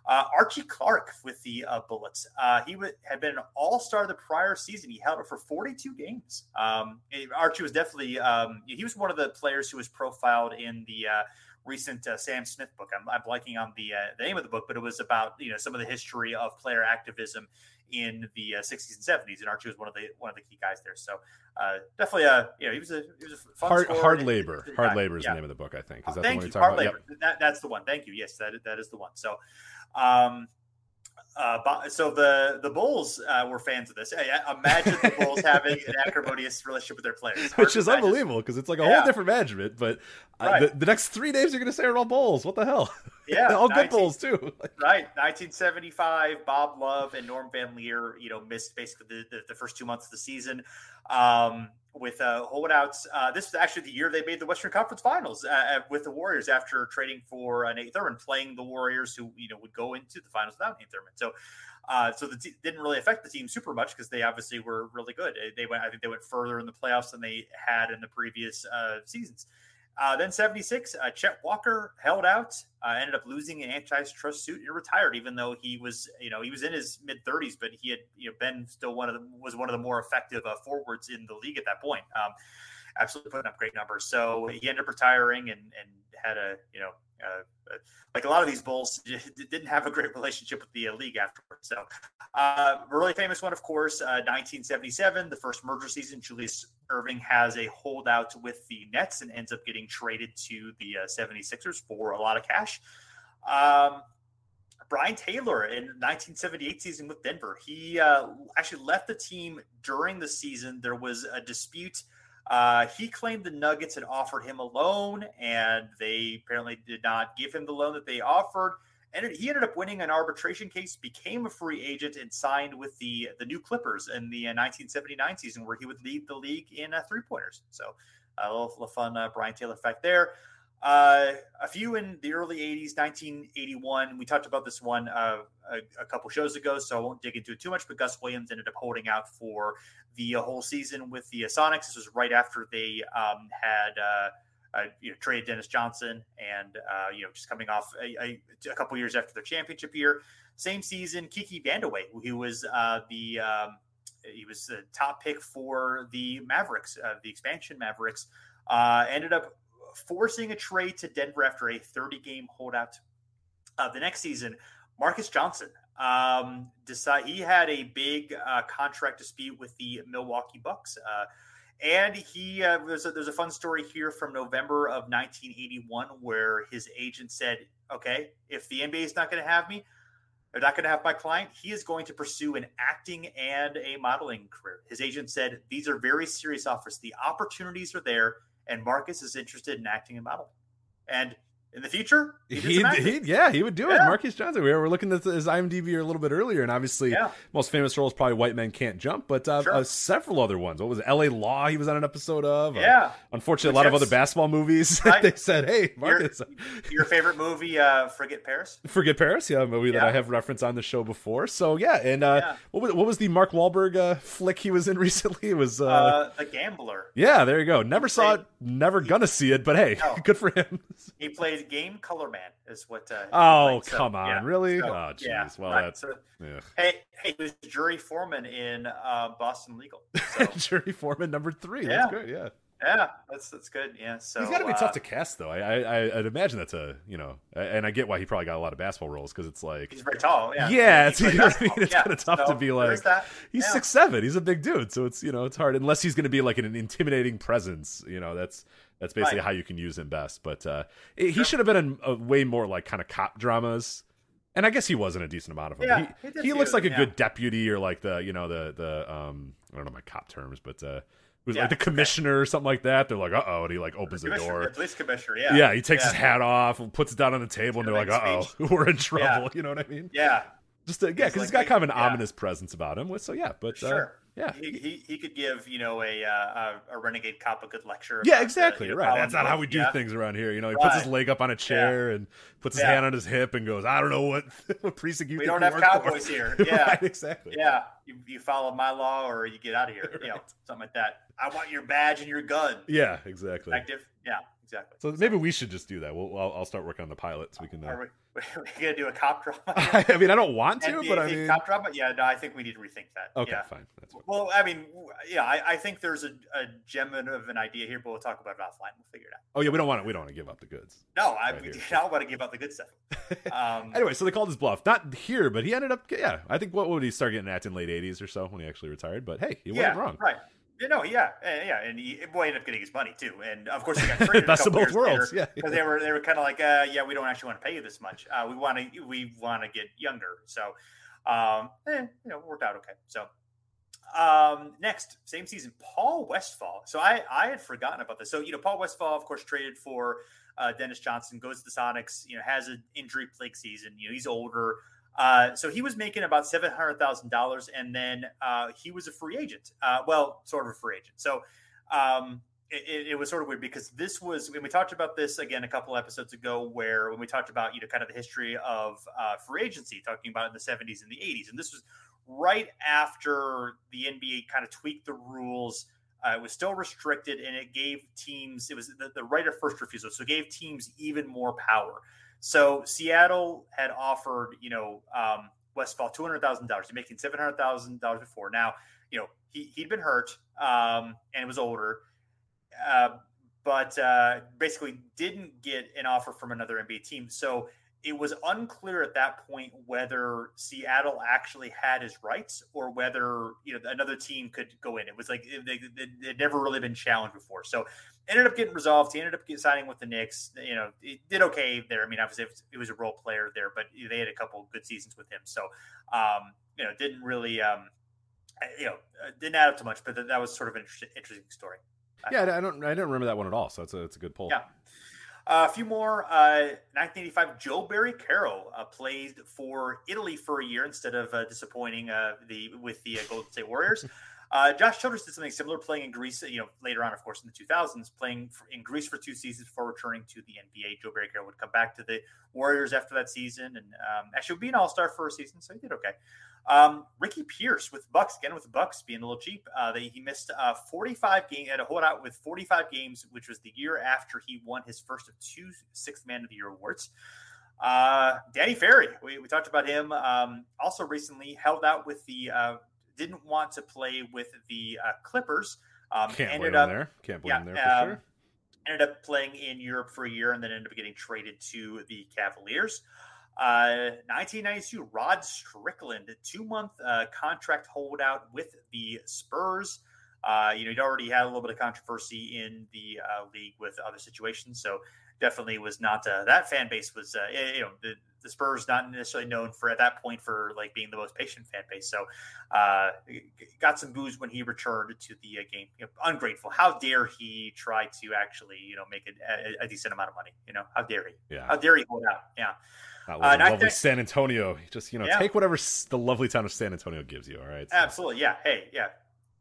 Uh, Archie Clark with the uh, Bullets. Uh, he w- had been an All Star the prior season. He held it for 42 games. Um, Archie was definitely um, he was one of the players who was profiled in the uh, recent uh, Sam Smith book. I'm, I'm blanking on the, uh, the name of the book, but it was about you know some of the history of player activism in the uh, 60s and 70s, and Archie was one of the one of the key guys there. So uh, definitely, uh, you know, he was a he was a hard hard labor. Hard labor is yeah. the name of the book, I think. Is that Thank the one you. you're talking hard about? Labor. Yep. That, that's the one. Thank you. Yes, that that is the one. So. Um, uh, so the the Bulls uh, were fans of this. Imagine the Bulls having an acrimonious relationship with their players, which is unbelievable because it's like a yeah. whole different management. But uh, right. the, the, next three names you're going to say are all Bulls. What the hell? Yeah, all 19, good Bulls too. right, 1975. Bob Love and Norm Van Lier, you know, missed basically the, the, the first two months of the season. Um, with uh, holdouts. Uh, this is actually the year they made the Western Conference Finals uh, with the Warriors after trading for uh, Nate Thurmond, playing the Warriors, who you know would go into the finals without Nate Thurmond. So, uh, so the t- didn't really affect the team super much because they obviously were really good. They went, I think, they went further in the playoffs than they had in the previous uh, seasons. Uh, then 76, uh, Chet Walker held out. uh, ended up losing an antitrust suit and retired, even though he was, you know, he was in his mid 30s, but he had, you know, been still one of the was one of the more effective uh, forwards in the league at that point. Um, absolutely putting up great numbers. So he ended up retiring and and had a, you know, uh, uh like a lot of these Bulls didn't have a great relationship with the uh, league afterwards. So, uh, really famous one, of course, 1977, uh, the first merger season. Julius Erving has a holdout with the Nets and ends up getting traded to the 76ers for a lot of cash. Um, Brian Taylor in 1978 season with Denver. He uh, actually left the team during the season. There was a dispute uh, he claimed the Nuggets had offered him a loan, and they apparently did not give him the loan that they offered. And he ended up winning an arbitration case, became a free agent, and signed with the the new Clippers in the 1979 uh, season, where he would lead the league in uh, three pointers. So a little, little fun uh, Brian Taylor fact there. Uh, a few in the early 80s, 1981. We talked about this one uh, a, a, couple shows ago, so I won't dig into it too much. But Gus Williams ended up holding out for the uh, whole season with the Sonics. This was right after they um, had. Uh, uh, you know, traded Dennis Johnson, and uh, you know, just coming off a, a, a, couple years after their championship year. Same season, Kiki Vandeweghe, who was uh, the um, he was the top pick for the Mavericks, uh, the expansion Mavericks, uh, ended up forcing a trade to Denver after a 30 game holdout. Uh, the next season, Marques Johnson um, decide he had a big uh, contract dispute with the Milwaukee Bucks. Uh, and he uh, there's a, there's a fun story here from November of 1981 where his agent said, "Okay, if the NBA is not going to have me, they're not going to have my client. He is going to pursue an acting and a modeling career." His agent said, "These are very serious offers. The opportunities are there and Marques is interested in acting and modeling. And in the future, he yeah, he would do yeah. it. Marques Johnson. We were looking at his IMDb a little bit earlier, and obviously, yeah. most famous role is probably White Men Can't Jump, but uh, sure. uh, several other ones. What was it? L.A. Law? He was on an episode of. Uh, yeah. unfortunately, Which a lot of other basketball movies. I, they said, "Hey, Marques, your, your favorite movie, uh, Forget Paris." Forget Paris, yeah, a movie yeah. that I have referenced on the show before. So yeah, and uh, what was what was the Mark Wahlberg uh, flick he was in recently? It was The Gambler. Yeah, there you go. Never he saw played, it. Never he, gonna see it, but hey, no. good for him. He played Game Color Man is what. Uh, oh so, come on, yeah. really? So, oh jeez. Yeah, well, right. that's so, yeah. Hey, hey, he was jury foreman in uh, Boston Legal. So. jury foreman number three. Yeah. That's great. Yeah. Yeah, that's that's good. Yeah, so he's got to be uh, tough to cast, though. I, I I'd imagine that's a you know, and I get why he probably got a lot of basketball roles because it's like he's very tall. Yeah, yeah, it's, you know I mean? it's yeah. kind of tough so, to be like he's yeah. six seven. He's a big dude, so it's you know it's hard unless he's going to be like an intimidating presence. You know, that's that's basically right. how you can use him best. But uh, he should have been in a way more like kind of cop dramas. And I guess he was in a decent amount of them. Yeah, he, he, he looks like a yeah. good deputy or like the you know the the um I don't know my cop terms, but uh was yeah, like the commissioner okay. or something like that. They're like, uh oh, and he like opens the, the door. The police commissioner, yeah. Yeah, he takes yeah. his hat off and puts it down on the table, and they're like, uh oh, we're in trouble. Yeah. You know what I mean? Yeah. Just to, yeah, because he's got kind of an ominous presence about him. So yeah, but uh, sure. Yeah, he, he, he could give you know a uh, a renegade cop a good lecture. Yeah, exactly. The, right. That's not how we do yeah. things around here. You know, he right. puts his leg up on a chair yeah. and puts his yeah. hand on his hip and goes, "I don't know what what precinct you." We don't have cowboys for. here. Yeah, right, exactly. Yeah, you, you follow my law or you get out of here. You know, something like that. I want your badge and your gun. Yeah, exactly. Active. Yeah exactly. So, so maybe we should just do that. We'll, I'll, I'll start working on the pilot so we can. Uh... Are we, we gonna do a cop drama? I mean, I don't want to, but I mean, cop drama. Yeah, no, I think we need to rethink that. Okay, yeah. fine. Well, I mean, yeah, I, I think there's a, a, gem of an idea here, but we'll talk about it offline. We'll figure it out. Oh yeah, we don't want to. We don't want to give up the goods. No, I, right we do not want to give up the good stuff. Um, anyway, so they called his bluff. Not here, but he ended up. Yeah, I think what would he start getting at in late '80s or so when he actually retired? But hey, he yeah, went wrong. Right. You know, yeah, yeah, and he boy ended up getting his money too, and of course he got traded. Best of both worlds, yeah. Because they were they were kind of like, uh, yeah, we don't actually want to pay you this much. Uh, we want to we want to get younger. So, um, eh, you know, worked out okay. So, um, next same season, Paul Westphal. So I I had forgotten about this. So you know, Paul Westphal, of course, traded for uh, Dennis Johnson, goes to the Sonics. You know, has an injury plague season. You know, he's older. Uh, so he was making about seven hundred thousand dollars, and then uh, he was a free agent. Uh, well, sort of a free agent. So um, it, it, was sort of weird because this was when we talked about this again a couple episodes ago, where when we talked about you know kind of the history of uh, free agency, talking about in the seventies and the eighties, and this was right after the NBA kind of tweaked the rules. Uh, it was still restricted, and it gave teams it was the, the right of first refusal, so it gave teams even more power. So Seattle had offered, you know, um, Westphal two hundred thousand dollars. He's making seven hundred thousand dollars before. Now, you know, he he'd been hurt um, and was older, uh, but uh, basically didn't get an offer from another NBA team. So it was unclear at that point whether Seattle actually had his rights or whether you know another team could go in. It was like it, it, it never really been challenged before. So ended up getting resolved. He ended up signing with the Knicks. You know, it did okay there. I mean, obviously it was a role player there, but they had a couple good seasons with him. So um, you know, didn't really um, you know uh, didn't add up too much, but that, was sort of an interesting, interesting story. Yeah, I don't I don't remember that one at all. So it's a it's a good pull. Yeah. Uh, a few more. Uh, 1985, Joe Barry-Carroll uh, played for Italy for a year instead of uh, disappointing uh, the with the uh, Golden State Warriors. Josh Childress did something similar, playing in Greece. You know, later on, of course, in the 2000s, playing for, in Greece for two seasons before returning to the NBA. Joe Barry-Carroll would come back to the Warriors after that season, and um, actually would be an All Star for a season, so he did okay. Um, Ricky Pierce with Bucks again with Bucks being a little cheap. Uh, they, he missed uh, 45 games at a holdout with 45 games, which was the year after he won his first of two Sixth Man of the Year awards. Uh, Danny Ferry, we, we talked about him. Um, also recently held out with the uh, didn't want to play with the uh, Clippers. Um, Can't ended blame up, there. Can't blame yeah, there for um, sure. Ended up playing in Europe for a year and then ended up getting traded to the Cavaliers. Uh, 1992, Rod Strickland, two month uh, contract holdout with the Spurs. Uh, you know, he'd already had a little bit of controversy in the uh, league with other situations, so definitely was not uh, that fan base was uh, you know the, the Spurs not necessarily known for at that point for like being the most patient fan base. So uh, got some booze when he returned to the uh, game. You know, ungrateful. How dare he try to actually you know make a, a, decent amount of money? You know, how dare he? Yeah. How dare he hold out? Yeah. Uh, lovely San Antonio. Just you know, yeah. take whatever the lovely town of San Antonio gives you. All right. So. Absolutely. Yeah. Hey. Yeah.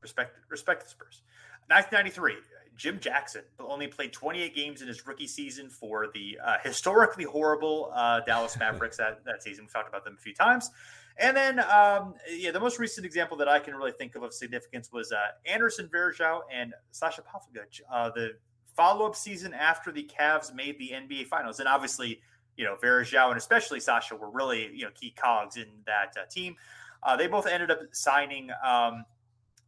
Respect. Respect the Spurs. 1993. Jim Jackson only played 28 games in his rookie season for the uh, historically horrible uh, Dallas Mavericks that, that season. We've talked about them a few times. And then, um, yeah, the most recent example that I can really think of of significance was uh, Anderson Varejao and Sasha Pavlovic, uh, the follow up season after the Cavs made the NBA Finals. And obviously, you know, Varejao and especially Sasha were really, you know, key cogs in that uh, team. Uh, they both ended up signing um,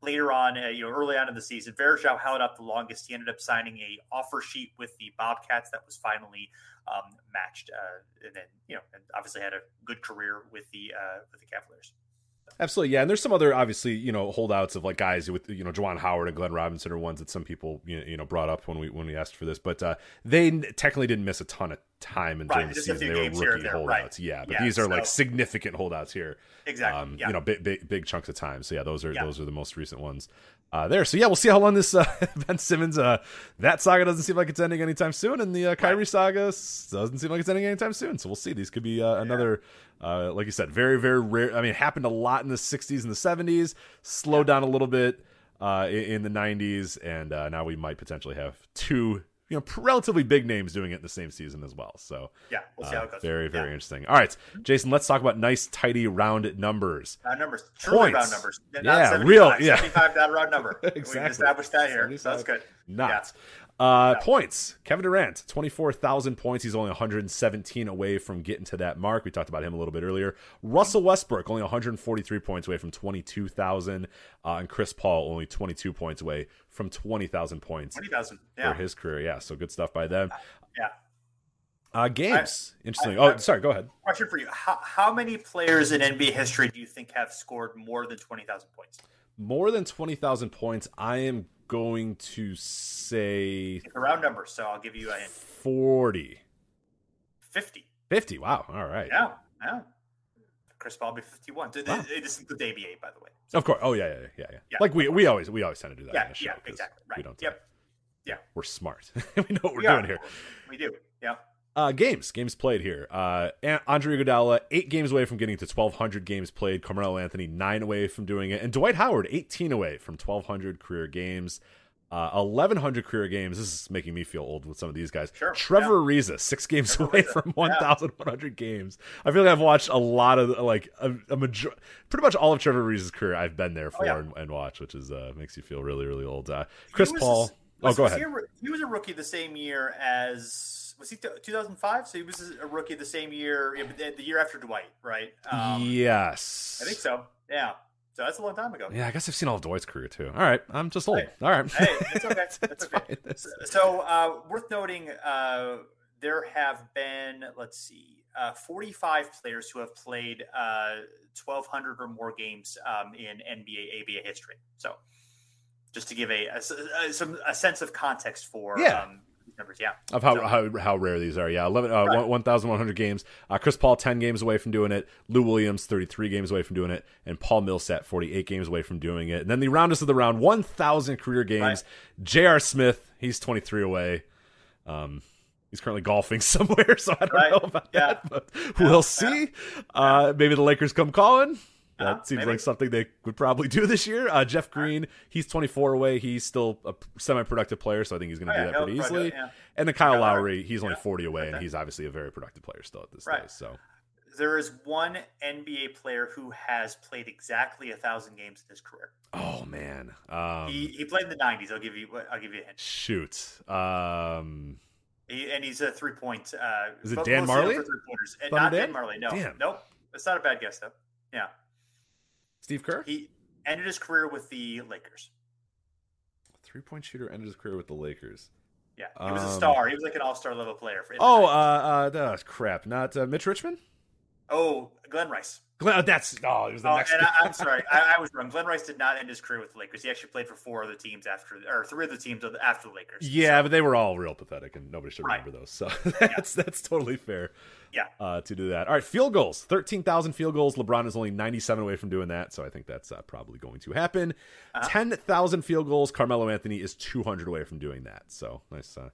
later on, uh, you know, early on in the season. Varejao held up the longest. He ended up signing a offer sheet with the Bobcats that was finally um, matched, uh, and then you know, and obviously had a good career with the uh, with the Cavaliers. Absolutely, yeah. And there's some other obviously, you know, holdouts of like guys with you know Juwan Howard and Glenn Robinson are ones that some people you know brought up when we when we asked for this, but uh, they technically didn't miss a ton of time and during the season. They were rookie holdouts, right. yeah. But yeah, these are so, like significant holdouts here. Exactly. Um, yeah. You know, big, big big chunks of time. So yeah, those are yeah. those are the most recent ones uh, there. So yeah, we'll see how long this uh, Ben Simmons uh, that saga doesn't seem like it's ending anytime soon, and the uh, Kyrie saga doesn't seem like it's ending anytime soon. So we'll see. These could be uh, another, uh, like you said, very very rare. I mean, it happened a lot in the '60s and the '70s. Slowed down a little bit uh, in, in the '90s, and uh, now we might potentially have two you know relatively big names doing it in the same season as well. So yeah, we'll see uh, how it goes. Very very yeah. interesting. All right, Jason, let's talk about nice tidy round numbers. Round numbers, truly Points. round numbers. Not yeah, real. Yeah, seventy-five that round number. exactly. We established that here. So that's good. Not. Yeah. Uh, Points. Kevin Durant, 24,000 points. He's only 117 away from getting to that mark. We talked about him a little bit earlier. Russell Westbrook, only 143 points away from 22,000. Uh, and Chris Paul, only 22 points away from 20,000 points 20,000 yeah. for his career. Yeah, so good stuff by them. Yeah. Uh, games. I, Interesting. I, I, oh, sorry, go ahead. Question for you. How, how many players in NBA history do you think have scored more than 20,000 points? More than 20,000 points, I am going to say it's a round number, so I'll give you a hint. 40. 50. 50. Wow. All right. Yeah. Yeah. Chris Paul be 51. Wow. This is the ABA, by the way. So, of course. Oh yeah, yeah, yeah, yeah, yeah. Like we we always we always tend to do that. Yeah, yeah, exactly. Right. We don't. Yep. Yeah. We're smart. we know what we're doing here. We do. Yeah. Uh, games, games played here. Uh, Andre Iguodala, eight games away from getting to 1,200 games played. Carmelo Anthony, nine away from doing it. And Dwight Howard, 18 away from 1,200 career games. Uh, 1,100 career games. This is making me feel old with some of these guys. Sure, Trevor yeah. Ariza, six games Trevor away Ariza. from 1,100 yeah. games. I feel like I've watched a lot of, like, a, a major- pretty much all of Trevor Ariza's career I've been there for oh, yeah. and, and watched, which is uh, makes you feel really, really old. Uh, Chris Paul. oh, go ahead. He, he was a rookie the same year as was he 2005? So he was a rookie the same year, the year after Dwight, right? Um, yes, I think so. Yeah. So that's a long time ago. Yeah, I guess I've seen all of Dwight's career too. All right, I'm just old. Hey, all right, hey, it's okay. That's okay. So, so uh, worth noting, uh, there have been let's see, uh, 45 players who have played 1,200 uh, or more games um, in NBA ABA history. So just to give a, a, a some a sense of context for yeah. Um, numbers. Yeah, of how, so, how how rare these are. Yeah, eleven uh, right. one thousand one hundred games. Uh, Chris Paul ten games away from doing it. Lou Williams thirty three games away from doing it, and Paul Millsap forty eight games away from doing it. And then the roundest of the round, one thousand career games. Right. J.R. Smith, he's twenty three away. Um, he's currently golfing somewhere, so I don't right. know about yeah. that, but we'll yeah. see. Uh, maybe the Lakers come calling. That uh, seems maybe. like something they would probably do this year. Uh, Jeff Green, he's 24 away. He's still a semi-productive player, so I think he's going to oh, do yeah, that pretty easily. Yeah. And then Kyle, Kyle Lowry, he's only 40 away, okay. and he's obviously a very productive player still at this right. day. So there is one NBA player who has played exactly a thousand games in his career. Oh man, um, he he played in the 90s. I'll give you I'll give you a hint. Shoot. Um, he, and he's a three point. Uh, is it Dan pointers. Not Dan? Dan Majerle. No. Damn. Nope. It's not a bad guess though. Yeah. Steve Kerr? He ended his career with the Lakers. Three point shooter ended his career with the Lakers. Yeah, he was um, a star. He was like an all star level player. For oh, uh, uh, crap! Not uh, Mitch Richmond. Oh, Glen Rice. Glen, oh, that's oh, it was the oh, next. And I, am sorry, I, I, was wrong. Glen Rice did not end his career with the Lakers. He actually played for four other teams after, or three other teams after the Lakers. Yeah, so. but they were all real pathetic, and nobody should remember right. those. So that's yeah. that's totally fair. Yeah, uh, to do that. All right, field goals. Thirteen thousand field goals. LeBron is only ninety-seven away from doing that, so I think that's uh, probably going to happen. Uh-huh. Ten thousand field goals. Carmelo Anthony is two hundred away from doing that. So nice. Uh,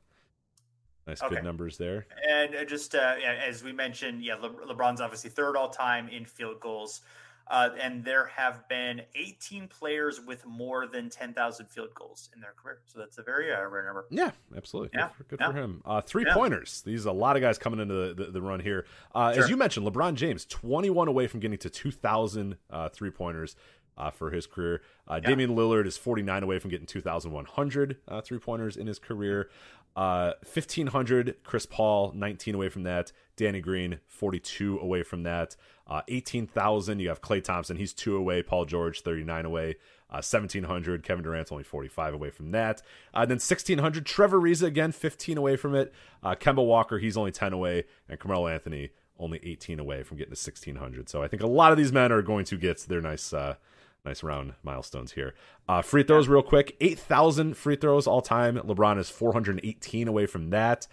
Nice, okay. good numbers there. And uh, just uh, as we mentioned, yeah, Le- LeBron's obviously third all time in field goals. Uh, and there have been 18 players with more than 10,000 field goals in their career. So that's a very uh, rare number. Yeah, absolutely. Yeah. Good, for, good yeah. for him. Uh, three yeah. pointers. These are a lot of guys coming into the, the, the run here. Uh, sure. As you mentioned, LeBron James, 21 away from getting to 2,000 uh, three pointers. Uh, for his career. Uh. Damian Lillard is 49 away from getting 2,100 uh, three pointers in his career. 1,500, uh, Chris Paul, 19 away from that. Danny Green, 42 away from that. Uh, 18,000, you have Klay Thompson. He's two away. Paul George, 39 away. Uh, 1,700, Kevin Durant's only 45 away from that. Uh, then 1,600, Trevor Ariza, again, 15 away from it. Uh, Kemba Walker, he's only 10 away. And Carmelo Anthony, only 18 away from getting to 1,600. So I think a lot of these men are going to get their nice. Uh, nice round milestones here. Uh, free throws, real quick 8,000 free throws all time. LeBron is 418 away from that.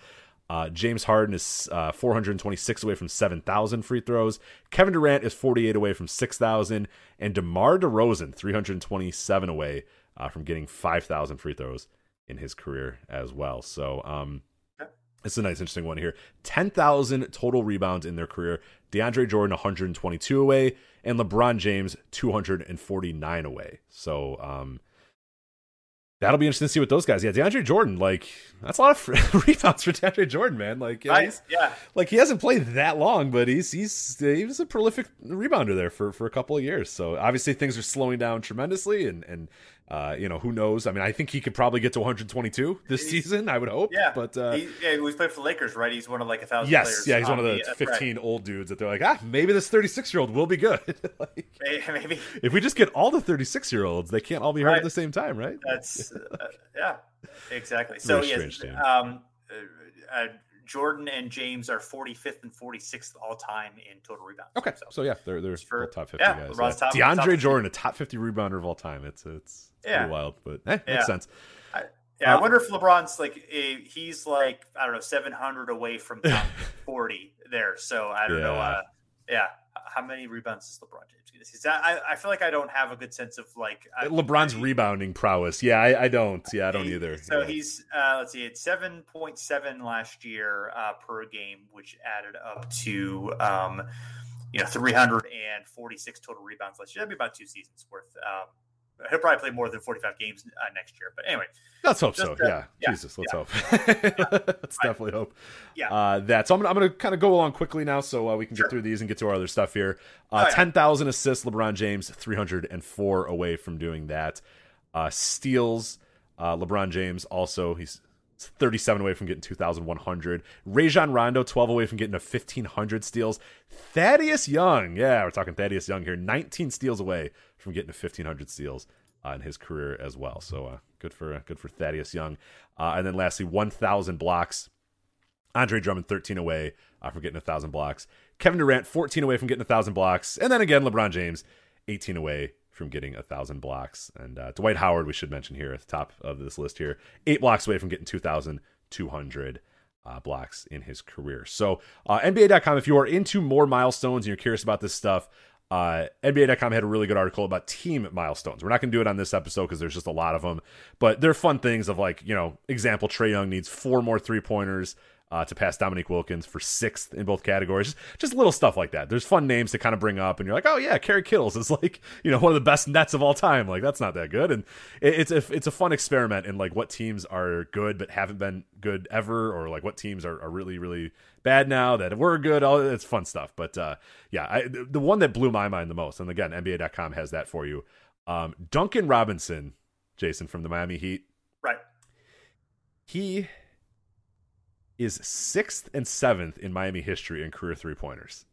Uh, James Harden is uh, 426 away from 7,000 free throws. Kevin Durant is 48 away from 6,000. And DeMar DeRozan, 327 away uh, from getting 5,000 free throws in his career as well. So um, it's a nice, interesting one here. 10,000 total rebounds in their career. DeAndre Jordan, 122 away. And LeBron James, 249 away. So um, that'll be interesting to see what those guys. Yeah, DeAndre Jordan, like that's a lot of rebounds for DeAndre Jordan, man. Like, yeah, yeah, like he hasn't played that long, but he's he's he was a prolific rebounder there for for a couple of years. So obviously things are slowing down tremendously, and and uh, you know, who knows? I mean, I think he could probably get to 122 this he's, season. I would hope. Yeah, but uh, he, yeah, he's played for the Lakers, right? He's one of like a thousand. Yes, yeah, he's one of the, the 15 right. old dudes that they're like, ah, maybe this 36 year old will be good. like, maybe if we just get all the 36 year olds, they can't all be hurt right. at the same time, right? That's uh, yeah, exactly. So yes, um, uh, uh Jordan and James are 45th and 46th all time in total rebounds. Okay, so, so yeah, they're they're for, top 50 yeah, guys. Yeah. DeAndre Jordan, a top 50 rebounder of all time. It's, it's yeah. wild, but eh, yeah. makes sense. I, yeah, uh, I wonder if LeBron's like he's like I don't know 700 away from top 40 there. So I don't yeah. know. Uh, yeah, how many rebounds does LeBron James get? I, I feel like I don't have a good sense of like I, LeBron's I, rebounding prowess. Yeah, I, I, don't. Yeah, I don't he, either. So yeah. he's uh, let's see, it's seven point seven last year uh, per game, which added up to um, you know three hundred and forty six total rebounds last year. That'd be about two seasons worth. Um, he'll probably play more than 45 games uh, next year. But anyway, let's hope so. Uh, yeah. yeah. Jesus, let's yeah. hope. let's definitely hope. Yeah. Uh, that. So I'm gonna, I'm gonna kind of go along quickly now, so uh, we can sure. get through these and get to our other stuff here. Uh, oh, yeah. 10,000 assists. LeBron James 304 away from doing that. Uh, steals. LeBron James also he's 37 away from getting 2,100. Rajon Rondo, 12 away from getting a 1,500 steals. Thaddeus Young, yeah, we're talking Thaddeus Young here, 19 steals away from getting a 1,500 steals uh, in his career as well. So uh, good for uh, good for Thaddeus Young. Uh, and then lastly, 1,000 blocks. Andre Drummond, 13 away uh, from getting 1,000 blocks. Kevin Durant, 14 away from getting 1,000 blocks. And then again, LeBron James, 18 away from getting a thousand blocks. And uh, Dwight Howard, we should mention here at the top of this list here, eight blocks away from getting 2,200 uh, blocks in his career. So, uh, NBA.com, if you are into more milestones and you're curious about this stuff, uh, NBA.com had a really good article about team milestones. We're not going to do it on this episode because there's just a lot of them, but they're fun things of like, you know, example, Trae Young needs four more three pointers uh, to pass Dominique Wilkins for sixth in both categories. Just little stuff like that. There's fun names to kind of bring up, and you're like, oh yeah, Kerry Kittles is like you know one of the best nets of all time. Like that's not that good, and it's a it's a fun experiment in like what teams are good but haven't been good ever, or like what teams are, are really really bad now that were good. All it's fun stuff. But uh, yeah, I, the one that blew my mind the most, and again, NBA.com has that for you. Um, Duncan Robinson, Jason from the Miami Heat. Right. He is sixth and seventh in Miami history in career three pointers.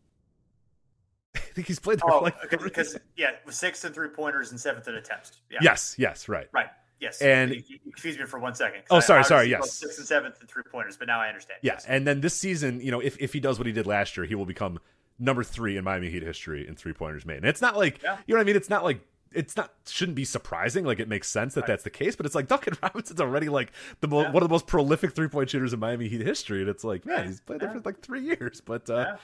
I think he's played there oh, like because yeah, sixth and three pointers and seventh in attempts. Yeah. Yes, yes, right, right. Yes, and excuse me for one second. Oh, sorry, sorry. Yes, sixth and seventh and three pointers, but now I understand. Yeah, yes. and then this season, you know, if if he does what he did last year, he will become number three in Miami Heat history in three pointers made. And it's not like yeah. you know what I mean. It's not like it's not shouldn't be surprising. Like it makes sense that right. that's the case, but it's like Duncan Robinson's already like the mo- yeah. one of the most prolific three point shooters in Miami Heat history, and it's like man, he's played there for like three years. But uh,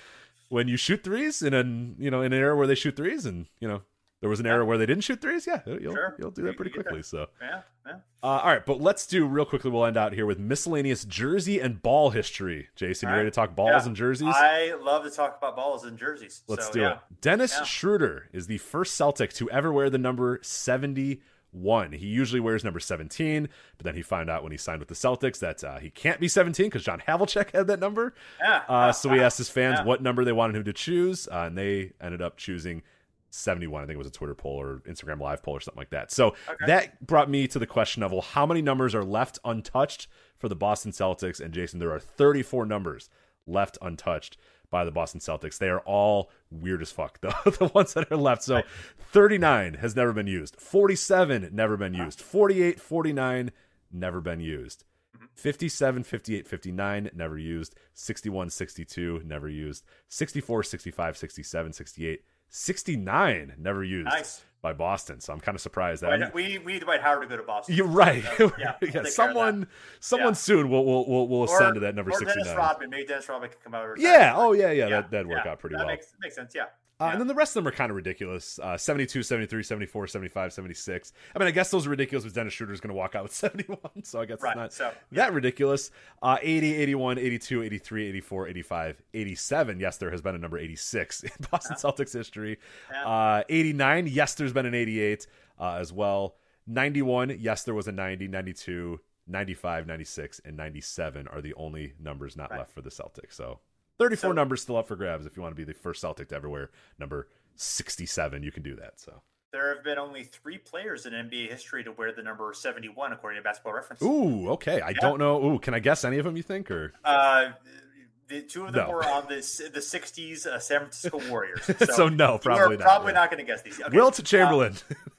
when you shoot threes in a you know in an era where they shoot threes, and you know there was an era where they didn't shoot threes, yeah, you'll, sure. you'll do that pretty quickly. So, yeah, yeah. Uh, all right, but let's do real quickly. We'll end out here with miscellaneous jersey and ball history. Jason, you ready to talk balls yeah. and jerseys? I love to talk about balls and jerseys. Let's so, do yeah. it. Dennis Schroeder is the first Celtic to ever wear the number 71. He usually wears number 17, but then he found out when he signed with the Celtics that uh, he can't be 17 because John Havlicek had that number. Yeah. Uh, so he asked his fans what number they wanted him to choose, uh, and they ended up choosing 71. I think it was a Twitter poll or Instagram live poll or something like that. So okay. that brought me to the question of, well, how many numbers are left untouched for the Boston Celtics? And Jason, there are 34 numbers left untouched by the Boston Celtics. They are all weird as fuck, though, the ones that are left. So 39 has never been used, 47 never been used, 48, 49 never been used. Mm-hmm. 57, 58, 59, never used. 61, 62, never used. 64, 65, 67, 68, 69 never used nice. by Boston. So I'm kind of surprised that we we need Dwight Howard to go to Boston. You're right. So, yeah, yeah someone someone yeah. soon will will will, will ascend or, to that number or 69. Dennis Rodman, maybe Dennis Rodman can come over. Yeah. Oh yeah, yeah. yeah. That that'd work out pretty that well. Makes, makes sense. Yeah. Uh, and then the rest of them are kind of ridiculous. Uh, 72, 73, 74, 75, 76. I mean, I guess those are ridiculous because Dennis Schroeder is going to walk out with 71. So I guess right. it's not so, yeah. that ridiculous. Uh, 80, 81, 82, 83, 84, 85, 87. Yes, there has been a number 86 in Boston yeah. Celtics history. Yeah. Uh, 89. Yes, there's been an 88 uh, as well. 91. Yes, there was a 90, 92, 95, 96, and 97 are the only numbers not right. left for the Celtics. So 34 so, numbers still up for grabs if you want to be the first Celtic to ever wear number 67. You can do that. So there have been only three players in NBA history to wear the number 71, according to Basketball Reference. Ooh, okay. I yeah. don't know. Ooh, can I guess any of them? You think or? Uh, the two of them no. were on the the '60s uh, San Francisco Warriors. So, so no, probably not. Probably yeah. not going to guess these. Okay. Wilt Chamberlain,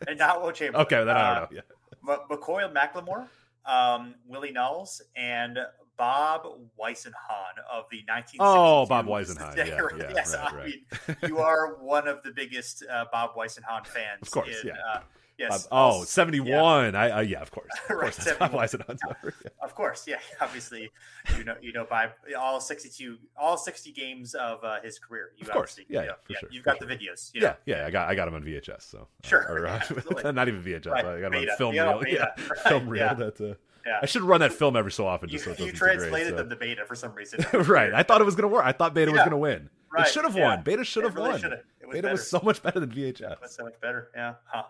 and not Wilt Chamberlain. okay, then I don't know. Yeah. Uh, McCoy McLemore, um, Willie Knowles, and Bob Whisenhahn of the 1960s. Oh, Bob Whisenhahn. Yeah, yeah, yes, right, I right. mean, you are one of the biggest uh, Bob Whisenhahn fans. Of course, in, yeah. Uh, yes. oh, 71. Yeah. I, I, yeah, of course. Of right, course, Bob Whisenhahn's yeah. yeah. Of course, yeah. Obviously, you know, you know, by all 62, all 60 games of uh, his career. You of course, yeah, you know, yeah, sure, You've got sure. the videos. You know? Yeah, yeah. I got, I got him on VHS. So sure, or, uh, not even VHS. I got him on film reel. Yeah, film reel. That. Yeah. I should run that film every so often. Just you, so you translated great, them to beta for some reason. right. I thought it was going to work. I thought beta yeah. was going to win. Right. It should have yeah. won. Beta should have really won. Beta better. was so much better than VHS. It was so much better. Yeah. Huh.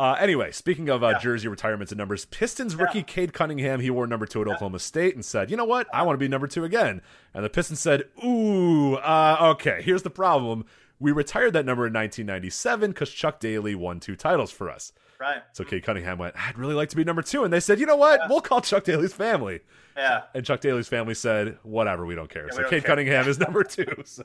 Uh, anyway, speaking of uh, jersey retirements and numbers, Pistons rookie Cade Cunningham, he wore number two at Oklahoma State and said, you know what? I want to be number two again. And the Pistons said, ooh, uh, okay, here's the problem. We retired that number in 1997 because Chuck Daly won two titles for us. right. So Cade Cunningham went, I'd really like to be number two. And they said, you know what? Yeah. We'll call Chuck Daly's family. Yeah. And Chuck Daly's family said, whatever, we don't care. Yeah, so Cade Cunningham is number two. So